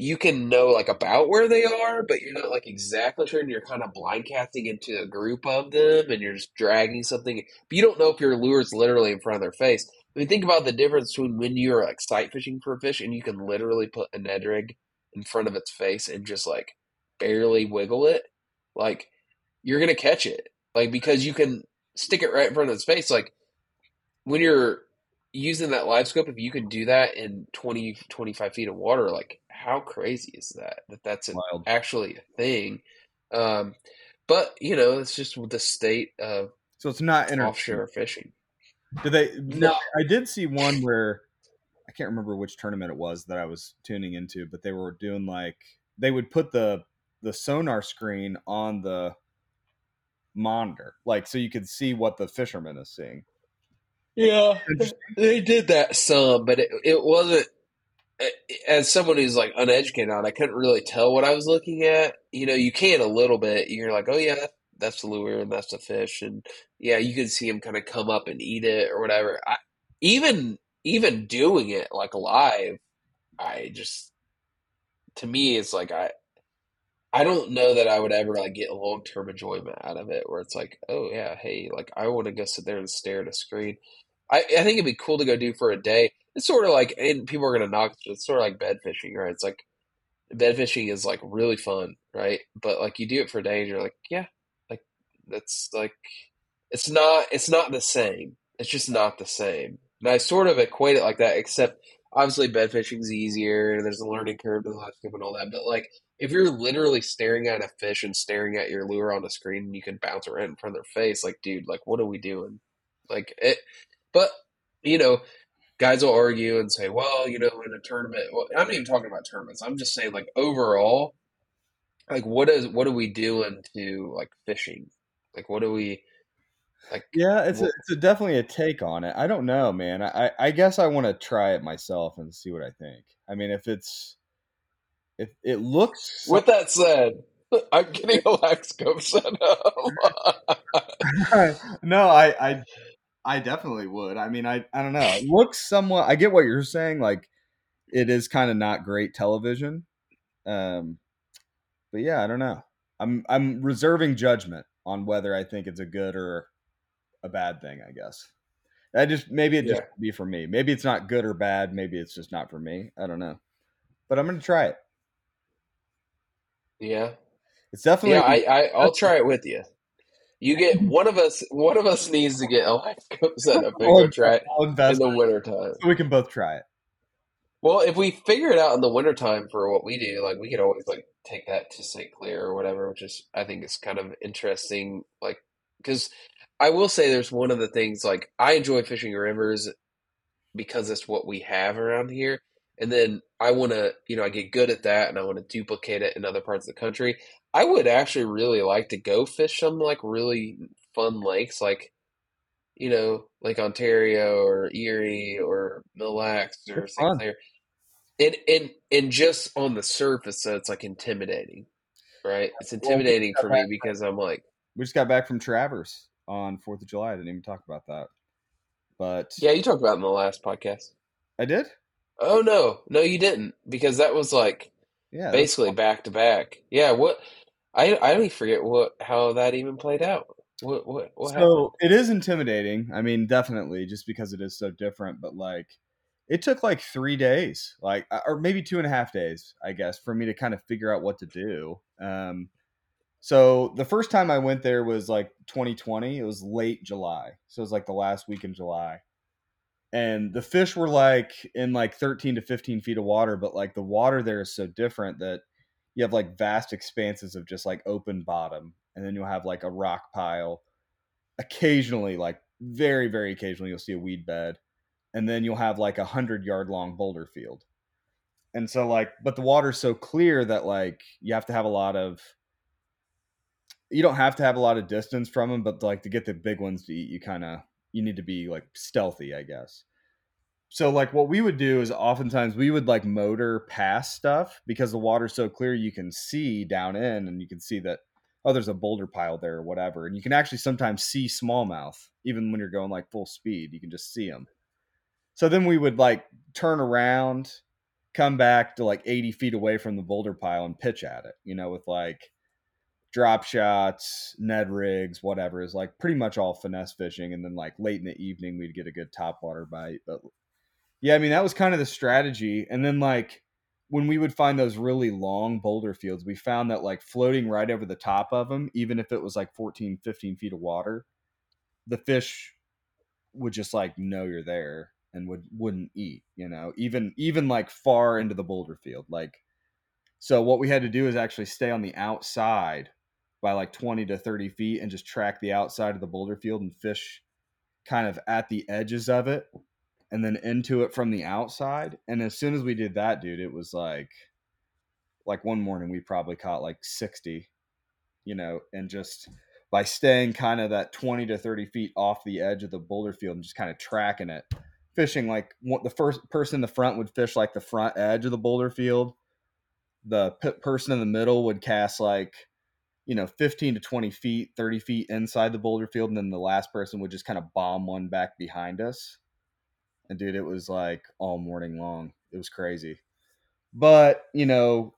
you can know like about where they are but you're not like exactly sure and you're kind of blind casting into a group of them and you're just dragging something but you don't know if your lure is literally in front of their face. I mean think about the difference between when you're like sight fishing for a fish and you can literally put a ned rig in front of its face and just like barely wiggle it like you're gonna catch it. Like because you can stick it right in front of its face like when you're using that live scope, if you can do that in 20, 25 feet of water, like how crazy is that? That that's an, actually a thing. Um, but you know, it's just the state of So it's not inter- offshore fishing. Did they? No. I did see one where I can't remember which tournament it was that I was tuning into, but they were doing like they would put the the sonar screen on the monitor, like so you could see what the fisherman is seeing. Yeah, they did that some, but it it wasn't. As someone who's like uneducated on, I couldn't really tell what I was looking at. You know, you can a little bit. You're like, oh yeah, that's the lure and that's the fish, and yeah, you can see him kind of come up and eat it or whatever. I, even even doing it like live, I just to me it's like I I don't know that I would ever like get long term enjoyment out of it where it's like, oh yeah, hey, like I want to go sit there and stare at a screen. I, I think it'd be cool to go do for a day. It's sort of like, and people are gonna knock. It's sort of like bed fishing, right? It's like bed fishing is like really fun, right? But like you do it for a day, and you're like, yeah, like that's like it's not it's not the same. It's just not the same. And I sort of equate it like that, except obviously bed fishing's easier, and there's a learning curve to the scope and all that. But like if you're literally staring at a fish and staring at your lure on the screen and you can bounce it right in front of their face, like, dude, like, what are we doing? Like, it, but, you know, guys will argue and say, well, you know, in a tournament, well, I'm not even talking about tournaments. I'm just saying, like, overall, like, what is, what are we doing to, like, fishing? Like, what do we, like, Yeah, it's a, it's a, definitely a take on it. I don't know, man. I I guess I want to try it myself and see what I think. I mean, if it's if it looks with that said, I'm getting a lax scope set up. no, I, I, I definitely would. I mean, I, I don't know. It looks somewhat. I get what you're saying. Like, it is kind of not great television. Um, but yeah, I don't know. I'm, I'm reserving judgment on whether I think it's a good or a bad thing. I guess. I just maybe it just Yeah. be for me. Maybe it's not good or bad. Maybe it's just not for me. I don't know. But I'm gonna try it. Yeah. It's definitely. Yeah, I, I I'll try it with you. You get one of us. One of us needs to get a live scope set up and go try it in the wintertime. so we can both try it. Well, if we figure it out in the wintertime for what we do, like we could always like take that to St. Clair or whatever, which is I think is kind of interesting. Like, because I will say there's one of the things like I enjoy fishing rivers because it's what we have around here, and then I want to, you know, I get good at that, and I want to duplicate it in other parts of the country. I would actually really like to go fish some like really fun lakes, like you know, like Ontario or Erie or Mille Lacs or It's St. fun. Clair. And and and just on the surface, so it's like intimidating, right? It's intimidating for me because I'm like, We just got back from Traverse on Fourth of July. I didn't even talk about that, but yeah, you talked about it in the last podcast. I did. Oh no, no, you didn't because that was like Yeah, basically back to back. Yeah, what? I I don't even forget what how that even played out. What what what happened? so it is intimidating. I mean, definitely, just because it is so different. But like, it took like three days, like uh, or maybe two and a half days, I guess, for me to kind of figure out what to do. Um, so the first time I went there was like 2020. It was late July, so it was like the last week in July, and the fish were like in like 13 to 15 feet of water, but like the water there is so different that you have like vast expanses of just like open bottom, and then you'll have like a rock pile. Occasionally, like very very occasionally, you'll see a weed bed and then you'll have like a hundred yard long boulder field. And so like, but the water's so clear that like you have to have a lot of you don't have to have a lot of distance from them, but like to get the big ones to eat, you kind of you need to be like stealthy, I guess. So like what we would do is oftentimes we would like motor past stuff because the water's so clear you can see down in and you can see that oh there's a boulder pile there or whatever and you can actually sometimes see smallmouth even when you're going like full speed you can just see them so then we would like turn around, come back to like 80 feet away from the boulder pile and pitch at it, you know, with like drop shots, Ned rigs, whatever is like pretty much all finesse fishing. And then like late in the evening, we'd get a good top water bite. But yeah, I mean, that was kind of the strategy. And then like when we would find those really long boulder fields, we found that like floating right over the top of them, even if it was like 14, 15 feet of water, the fish would just like know you're there and would wouldn't eat you know even even like far into the boulder field like so what we had to do is actually stay on the outside by like 20 to 30 feet and just track the outside of the boulder field and fish kind of at the edges of it and then into it from the outside. And as soon as we did that dude it was like like one morning we probably caught like 60 you know and just by staying kind of that 20 to 30 feet off the edge of the boulder field and just kind of tracking it fishing like what the first person in the front would fish like the front edge of the boulder field. The person in the middle would cast like you know 15 to 20 feet 30 feet inside the boulder field and then the last person would just kind of bomb one back behind us and dude it was like all morning long it was crazy but you know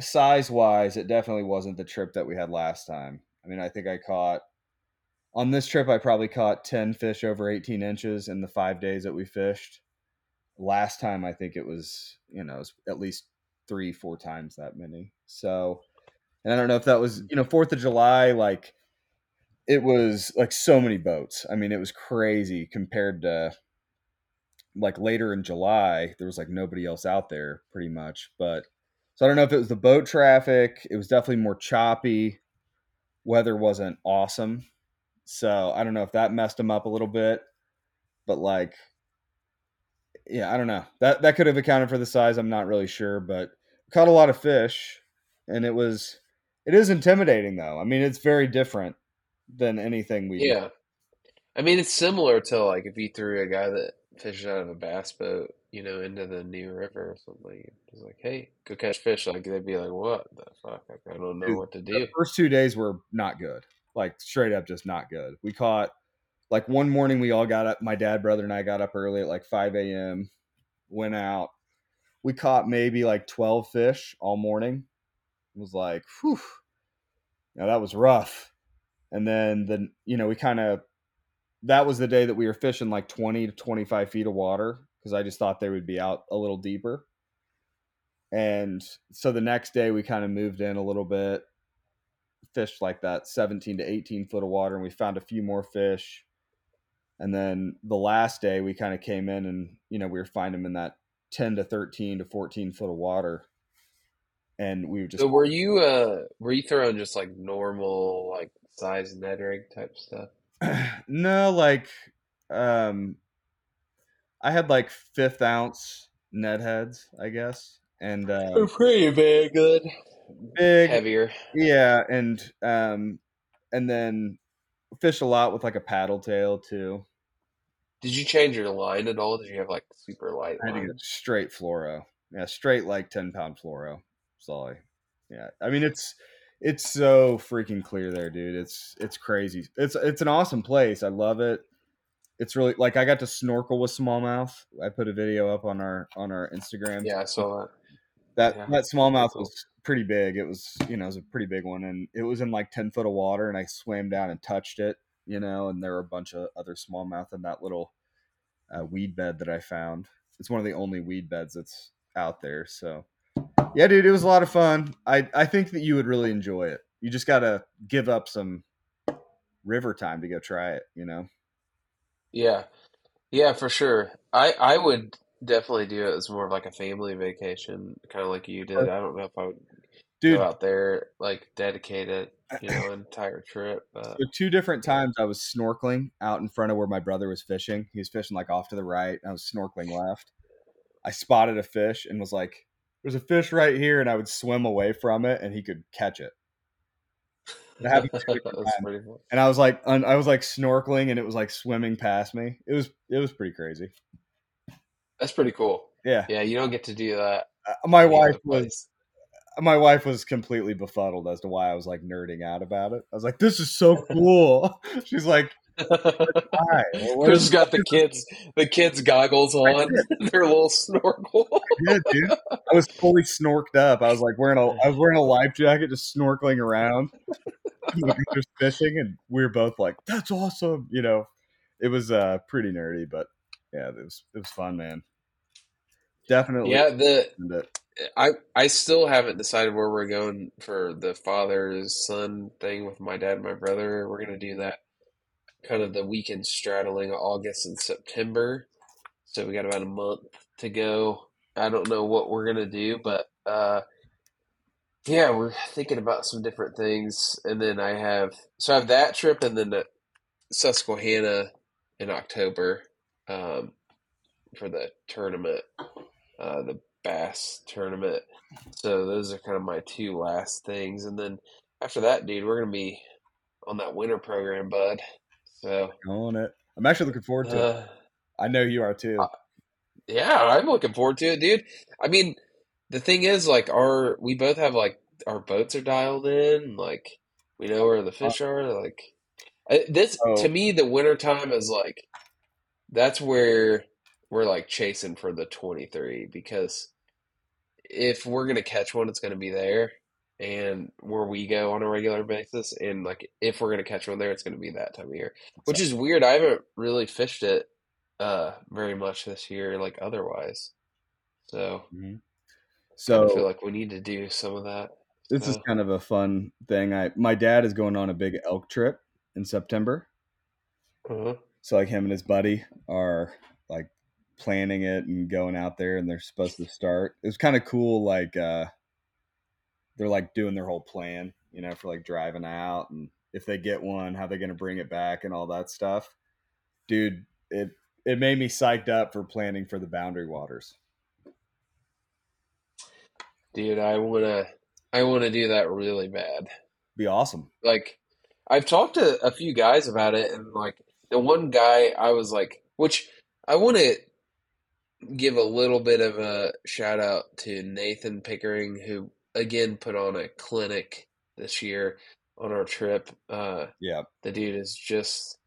size wise it definitely wasn't the trip that we had last time i mean i think i caught on this trip, I probably caught 10 fish over 18 inches in the five days that we fished. Last time, I think it was, you know, was at least three, four times that many. So, and I don't know if that was, you know, 4th of July, like it was like so many boats. I mean, it was crazy compared to like later in July, there was like nobody else out there pretty much. But so I don't know if it was the boat traffic, it was definitely more choppy. Weather wasn't awesome so I don't know if that messed them up a little bit, but like, yeah, I don't know. That that could have accounted for the size. I'm not really sure, but caught a lot of fish, and it was it is intimidating though. I mean, it's very different than anything we. Yeah, I mean, it's similar to like if you threw a guy that fishes out of a bass boat, you know, into the New River or something. It's like, hey, go catch fish. Like they'd be like, what the fuck? Like, I don't know Dude, what to do. The first two days were not good. Like straight up, just not good. We caught like one morning. We all got up. My dad, brother, and I got up early at like 5 a.m. Went out. We caught maybe like 12 fish all morning. Was like, whew. Now that was rough. And then the you know we kind of that was the day that we were fishing like 20 to 25 feet of water because I just thought they would be out a little deeper. And so the next day we kind of moved in a little bit, fished like that 17 to 18 foot of water, and we found a few more fish. And then the last day we kind of came in and, you know, we were finding them in that 10 to 13 to 14 foot of water. And we were just, So were you uh were you throwing just like normal like size Ned rig type stuff? no, like, um, I had like fifth ounce Ned heads, I guess. And, uh, They're pretty big, good, big, heavier. Yeah, and um, and then fish a lot with like a paddle tail too. Did you change your line at all? Did you have like super light I had to get straight fluoro. Yeah, straight like ten pound fluoro. Sorry. Yeah, I mean it's it's so freaking clear there, dude. It's it's crazy. It's it's an awesome place. I love it. It's really like I got to snorkel with smallmouth. I put a video up on our on our Instagram. Yeah, I saw that. that Yeah, that smallmouth was pretty big. It was you know it was a pretty big one, and it was in like ten foot of water, and I swam down and touched it, you know, and there were a bunch of other smallmouth in that little uh, weed bed that I found. it's one of the only weed beds that's out there. So yeah, dude, it was a lot of fun. I I think that you would really enjoy it. You just gotta give up some river time to go try it. You know. Yeah, yeah, for sure. I I would definitely do it as more of like a family vacation, kind of like you did. I don't know if I would Dude, go out there like dedicate it, you know, entire trip. But So two different times I was snorkeling out in front of where my brother was fishing. He was fishing like off to the right. And I was snorkeling left. I spotted a fish and was like, "There's a fish right here," and I would swim away from it, and he could catch it. It happened two different pretty fun. And I was like, I was like snorkeling, and it was like swimming past me. It was it was pretty crazy. That's pretty cool. Yeah, Yeah, you don't get to do that. Uh, my wife was my wife was completely befuddled as to why I was like nerding out about it. I was like, "This is so cool." She's like, "Why?" Well, Chris is- has got the kids, the kids goggles on, their little snorkel. Yeah, dude. I was fully snorked up. I was like wearing a I was wearing a life jacket, just snorkeling around. Brother's fishing, and we were both like, "That's awesome!" You know, it was uh pretty nerdy, but yeah, it was it was fun, man. Definitely. Yeah, the. I I still haven't decided where we're going for the father's son thing with my dad and my brother. We're gonna do that kind of the weekend straddling August and September. So we got about a month to go. I don't know what we're gonna do, but uh yeah, we're thinking about some different things. And then I have so I have that trip and then the Susquehanna in October um for the tournament, uh the bass tournament. So those are kind of my two last things. And then after that, dude, we're gonna be on that winter program, bud. So on it. I'm actually looking forward to it. uh, I know you are too. uh, yeah, I'm looking forward to it, dude. I mean, the thing is, like, our we both have like our boats are dialed in, like we know where the fish are. Like this Oh. to me, the winter time is like that's where we're like chasing for the 23 because if we're gonna catch one, it's gonna be there and where we go on a regular basis. And like if we're gonna catch one there, it's gonna be that time of year, which is weird. I haven't really fished it uh very much this year, like otherwise. So Mhm. I So feel like we need to do some of that. this is kind of a fun thing. I my dad is going on a big elk trip in September. uh-huh. So like him and his buddy are like planning it and going out there and they're supposed to start. It was kind of cool like uh they're like doing their whole plan, you know, for like driving out and if they get one, how they're going to bring it back and all that stuff. Dude, it it made me psyched up for planning for the boundary waters. dude, I wanna I wanna do that really bad. Be awesome. like I've talked to a few guys about it, and like the one guy I was like, which I want to give a little bit of a shout out to Nathan Pickering, who again put on a clinic this year on our trip. Uh, Yeah. the dude is just,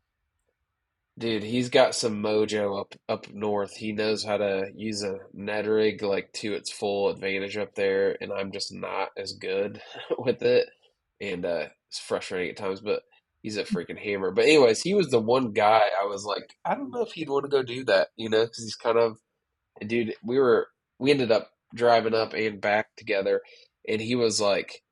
dude, he's got some mojo up up north. He knows how to use a Ned rig like to its full advantage up there, and I'm just not as good with it, and uh, it's frustrating at times. But he's a freaking hammer. But anyways, he was the one guy I was like, I don't know if he'd want to go do that, you know, because he's kind of, dude, we were we ended up driving up and back together, and he was like,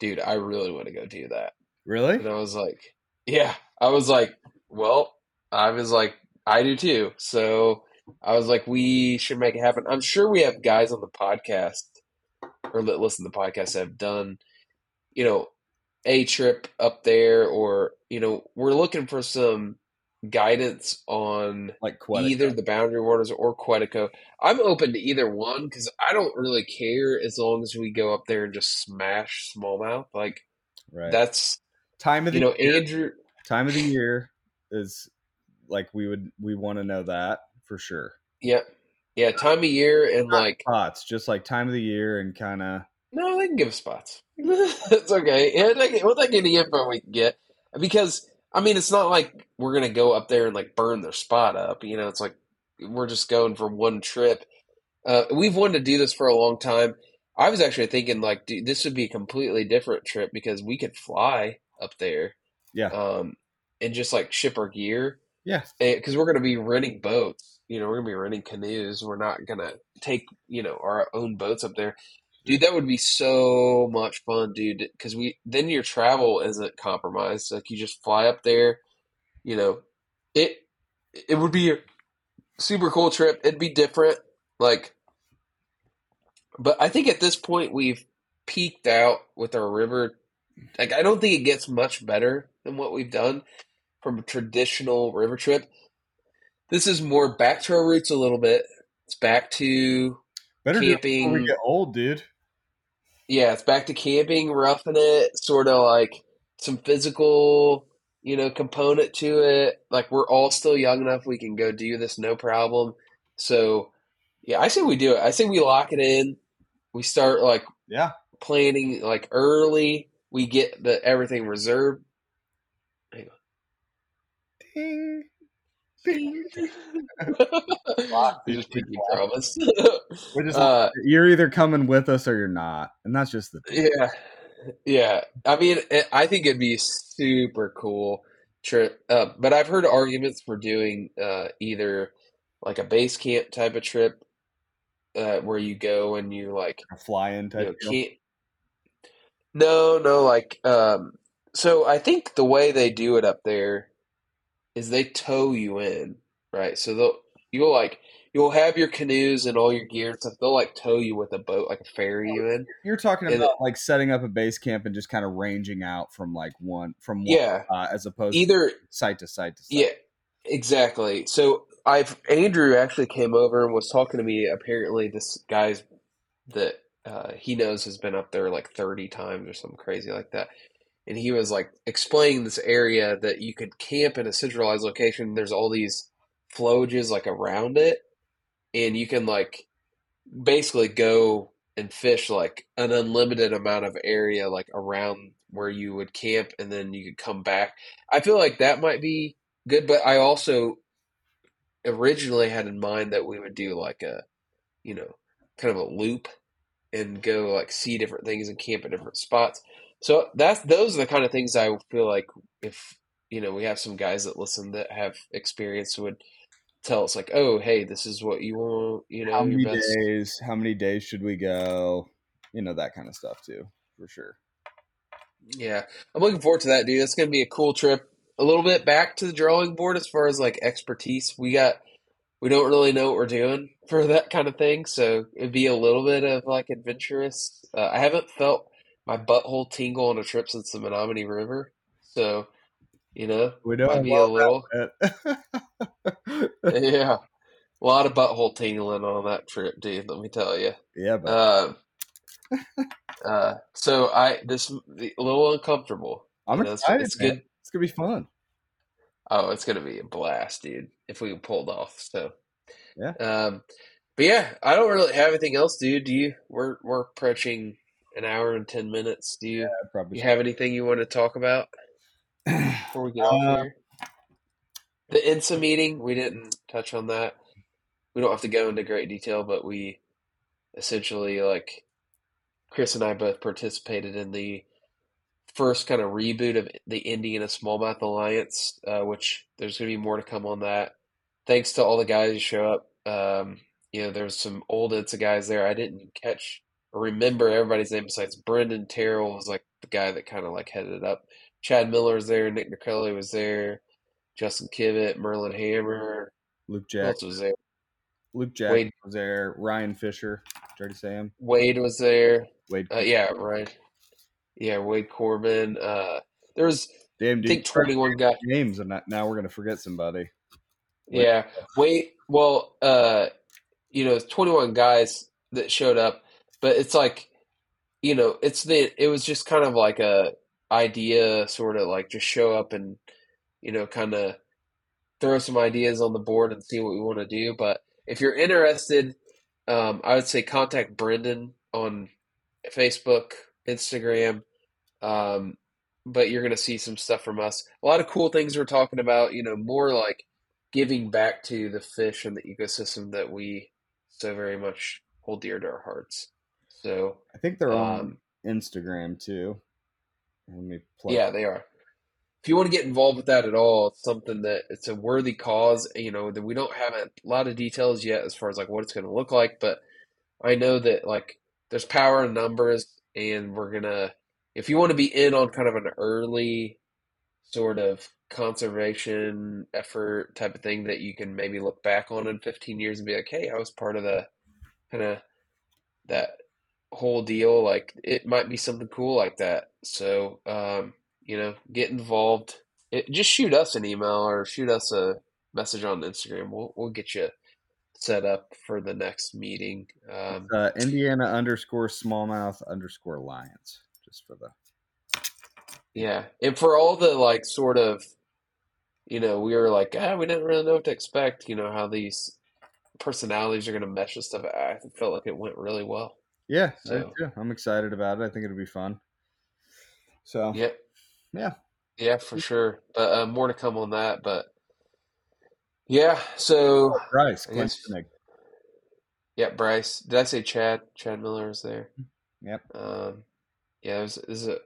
dude, I really want to go do that. Really? And I was like, yeah. I was like, well, I was like, I do too. So I was like, we should make it happen. I'm sure we have guys on the podcast or that listen to the podcast that have done, you know, a trip up there or, you know, we're looking for some guidance on Like Quetico. either the Boundary Waters or Quetico. I'm open to either one because I don't really care as long as we go up there and just smash smallmouth. Like right. that's time of the you know, year. Andrew. time of the year is like we would we want to know that for sure. Yeah, yeah. Time of year and like Spots, just like time of the year and kind of no, they can give us spots. it's okay. Yeah, they, we'll take any info we can get because I mean, it's not like we're gonna go up there and like burn their spot up. You know, it's like we're just going for one trip. Uh, we've wanted to do this for a long time. I was actually thinking like, dude, this would be a completely different trip because we could fly up there, yeah, um, and just like ship our gear yeah, because we're going to be renting boats, you know, we're gonna be renting canoes. We're not gonna take you know our own boats up there. Dude, that would be so much fun, dude. Because we then your travel isn't compromised. Like you just fly up there, you know. It it would be a super cool trip. It'd be different, like. But I think at this point we've peaked out with our river. Like I don't think it gets much better than what we've done from a traditional river trip. This is more back to our roots a little bit. It's back to Better camping. we get old, dude. yeah, it's back to camping, roughing it, sort of like some physical, you know, component to it. Like we're all still young enough we can go do this no problem. So, yeah, I say we do it. I say we lock it in. We start like Yeah. planning like early. We get the everything reserved. Ding. You Lock, pinky promise. We're just Uh, you're either coming with us or you're not, and that's just the Yeah, yeah. I mean, it, I think it'd be super cool trip. Uh, but I've heard arguments for doing uh, either like a base camp type of trip, uh, where you go and you like a fly-in you type. know deal. can't. No, no, like um. So I think the way they do it up there is they tow you in, right? So they'll you'll like you'll have your canoes and all your gear and stuff. They'll like tow you with a boat, like ferry you in. You're talking And about like setting up a base camp and just kind of ranging out from like one from one Yeah, uh, as opposed either to site to site to site. Yeah, exactly. So I've Andrew actually came over and was talking to me. Apparently, this guy's that uh, he knows has been up there like thirty times or something crazy like that. And he was like explaining this area that you could camp in a centralized location. There's all these flowages like around it, and you can like basically go and fish like an unlimited amount of area like around where you would camp, and then you could come back. I feel like that might be good, but I also originally had in mind that we would do like a, you know, kind of a loop and go like see different things and camp at different spots. So that's those are the kind of things I feel like if you know we have some guys that listen that have experience would tell us like, oh, hey, this is what you want, you know, How many your best. days? How many days should we go? You know that kind of stuff too, for sure. Yeah, I'm looking forward to that, dude. That's gonna be a cool trip. A little bit back to the drawing board as far as like expertise. We got we don't really know what we're doing for that kind of thing, so it'd be a little bit of like adventurous. Uh, I haven't felt my butthole tingle on a trip since the Menominee River, so you know, We know might be a little yeah, a lot of butthole tingling on that trip, dude. Let me tell you. yeah, but Uh, uh, so I this a little uncomfortable. I'm you know, it's, excited. it's man. good. It's gonna be fun. Oh, it's gonna be a blast, dude, if we can pull it off. So, Yeah. Um, but yeah, I don't really have anything else, dude. Do you? We're we're approaching an hour and ten minutes. Do you? Probably You have anything you want to talk about before we get off Uh, here? The INSA meeting, we didn't touch on that. We don't have to go into great detail, but we essentially like Chris and I both participated in the first kind of reboot of the Indiana Smallmouth Alliance, uh, which there's going to be more to come on that. Thanks to all the guys who show up. Um, you know, there's some old INSA guys there. I didn't catch remember everybody's name besides Brendan Terrell was like the guy that kind of like headed it up. Chad Miller was there. Nick Nicelli was there. Justin Kivett, Merlin Hammer. Luke Jack. was there? Luke Jack Wade. was there. Ryan Fisher. Did I already say him? Wade was there. Wade. Uh, yeah, right. Yeah, Wade Corbin. Uh, there was, Damn, I think, 21 guys. names, and not- now we're gonna forget somebody. Yeah. Wait, well, uh, you know, 21 guys that showed up, but it's like, you know, it's the, it was just kind of like a idea, sort of like just show up and, you know, kind of throw some ideas on the board and see what we want to do. But if you're interested, um, I would say contact Brendan on Facebook, Instagram. Um, but you're going to see some stuff from us. A lot of cool things we're talking about, you know, more like giving back to the fish and the ecosystem that we so very much hold dear to our hearts. So, I think they're on um, Instagram too. Let me plug. yeah, they are. if you want to get involved with that at all, it's something that it's a worthy cause. You know, that we don't have a lot of details yet as far as like what it's going to look like, but I know that like there's power in numbers, and we're gonna. If you want to be in on kind of an early sort of conservation effort type of thing that you can maybe look back on in 15 years and be like, hey, I was part of the kind of that whole deal. Like it might be something cool like that. So, um, you know, get involved. It, just shoot us an email or shoot us a message on Instagram. We'll we'll get you set up for the next meeting. Um, uh, Indiana underscore smallmouth underscore lions, just for the yeah, and for all the like sort of, you know, we were like, ah, we didn't really know what to expect. You know how these personalities are going to mesh and stuff. I felt like it went really well. Yeah, So yeah, I'm excited about it. I think it'll be fun. So yeah, yeah, yeah, for sure. But uh, more to come on that. But yeah, so Bryce, guess yeah, Bryce. Did I say Chad? Chad Miller is there. Yep. Um, yeah, there's there's a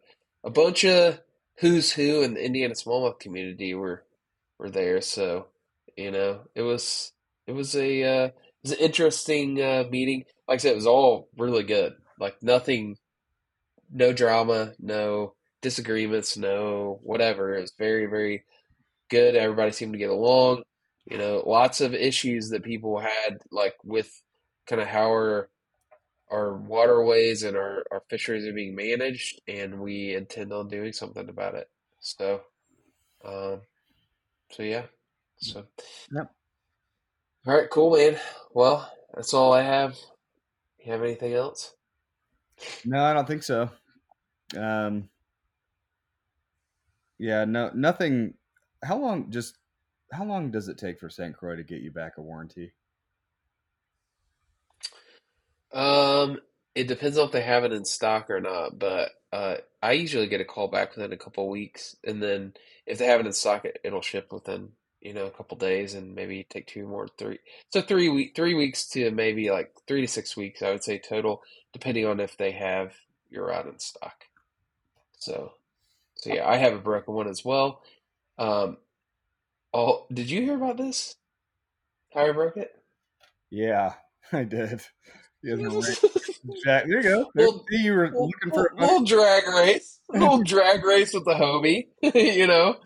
a bunch of who's who in the Indiana smallmouth community were were there. So you know, it was it was a uh, was an interesting uh, meeting. Like I said, it was all really good. Like nothing, no drama, no disagreements, no whatever. It was very very good. Everybody seemed to get along. You know, lots of issues that people had, like with kind of how our our waterways and our, our fisheries are being managed, and we intend on doing something about it. So, um, so yeah. So, Yep. All right, cool, man. Well, that's all I have. You have anything else? No, I don't think so. Um, yeah, no, nothing. How long? Just how long does it take for St. Croix to get you back a warranty? Um, it depends on if they have it in stock or not, but uh, I usually get a call back within a couple weeks, and then if they have it in stock, it, it'll ship within you know a couple days, and maybe take two more, three. So three week, three weeks to maybe like three to six weeks, I would say total, depending on if they have your out in stock. So, so yeah, I have a broken one as well. Um, oh, did you hear about this? How I broke it? Yeah, I did. He has a ring. Jack, there you go. There, Well, see, you were little, looking for a little drag race, little drag race with the homie, you know,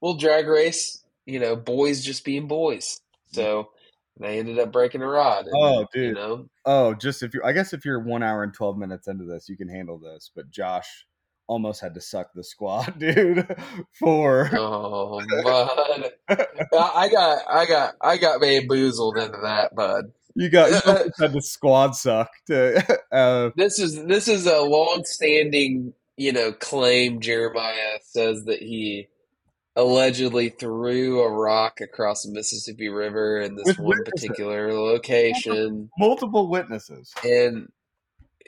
little drag race, you know, boys just being boys. So they ended up breaking a rod. And, Oh, you dude. know, Oh, just if you, I guess if you're one hour and 12 minutes into this, you can handle this. But Josh almost had to suck the squad, dude, for. oh, bud, I I got, I got, I got bamboozled into that, bud. You got, you had the squad suck to, uh, This is this is a long-standing, you know, claim. Jeremiah says that he allegedly threw a rock across the Mississippi River in this With one witnesses. particular location, multiple witnesses and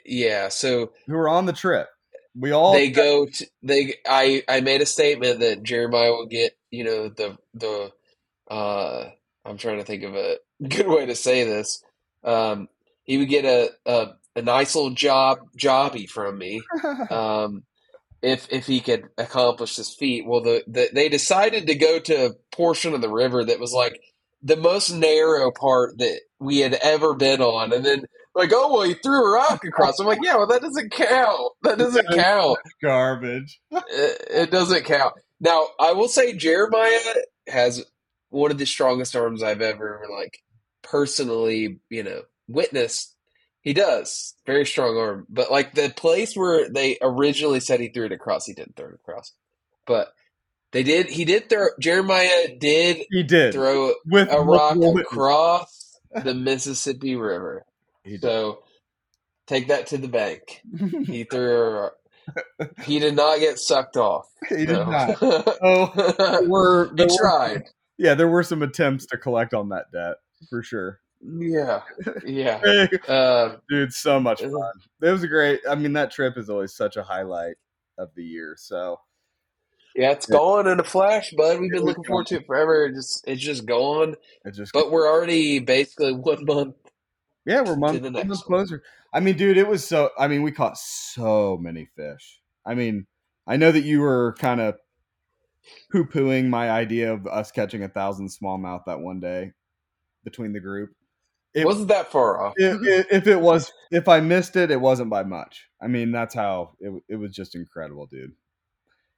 yeah, so who were on the trip. We all, they go to they. I I made a statement that Jeremiah will get, you know, the the. uh I'm trying to think of a good way to say this. Um, he would get a, a a nice little job jobby from me. um, if if he could accomplish this feat. Well, the, the they decided to go to a portion of the river that was like the most narrow part that we had ever been on, and then like, oh well, he threw a rock across. I'm like, yeah, well, that doesn't count. That doesn't count. garbage. It, it doesn't count. Now, I will say Jeremiah has one of the strongest arms I've ever like personally, you know, witnessed. He does very strong arm, but like the place where they originally said he threw it across, he didn't throw it across. But they did. He did throw. Jeremiah did He did. throw with a rock across the Mississippi River. He did. So take that to the bank. He threw. A, he did not get sucked off. he did No. not. Oh, there were, he there were, tried. yeah, there were some attempts to collect on that debt for sure. Yeah, yeah. Um, dude, so much Uh, fun. It was a great. I mean, that trip is always such a highlight of the year. So yeah, it's gone in a flash, bud. We've been looking forward to it forever. It just it's just gone. it just, But we're already basically one month. yeah, we're month, the next month closer. I mean, dude, it was so. I mean, we caught so many fish. I mean, I know that you were kind of poo pooing my idea of us catching a thousand smallmouth that one day between the group. It wasn't that far off. If, if it was, if I missed it, it wasn't by much. I mean, that's how it, it was just incredible, dude.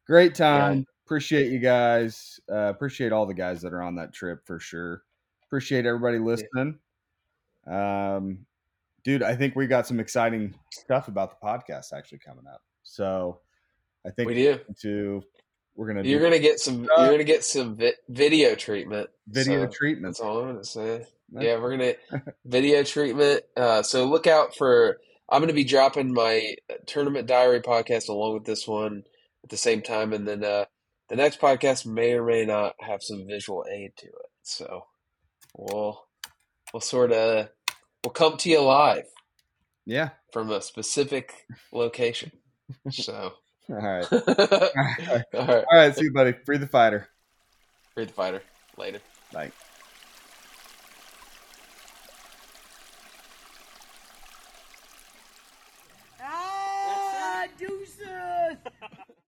Great time. Yeah. Appreciate you guys. Uh, appreciate all the guys that are on that trip for sure. Appreciate everybody listening. Um, dude, I think we got some exciting stuff about the podcast actually coming up. So I think We do. to we're gonna You're do gonna get some. Uh, You're gonna get some vi- video treatment. video So, treatments. That's all I'm gonna say. That's- Yeah, we're gonna video treatment. Uh, so look out for. I'm gonna be dropping my tournament diary podcast along with this one at the same time, and then uh, the next podcast may or may not have some visual aid to it. So we'll we'll sort of we'll come to you live Yeah. from a specific location. So All right. all right, All right. See you, buddy. Free the fighter. free the fighter later. Bye.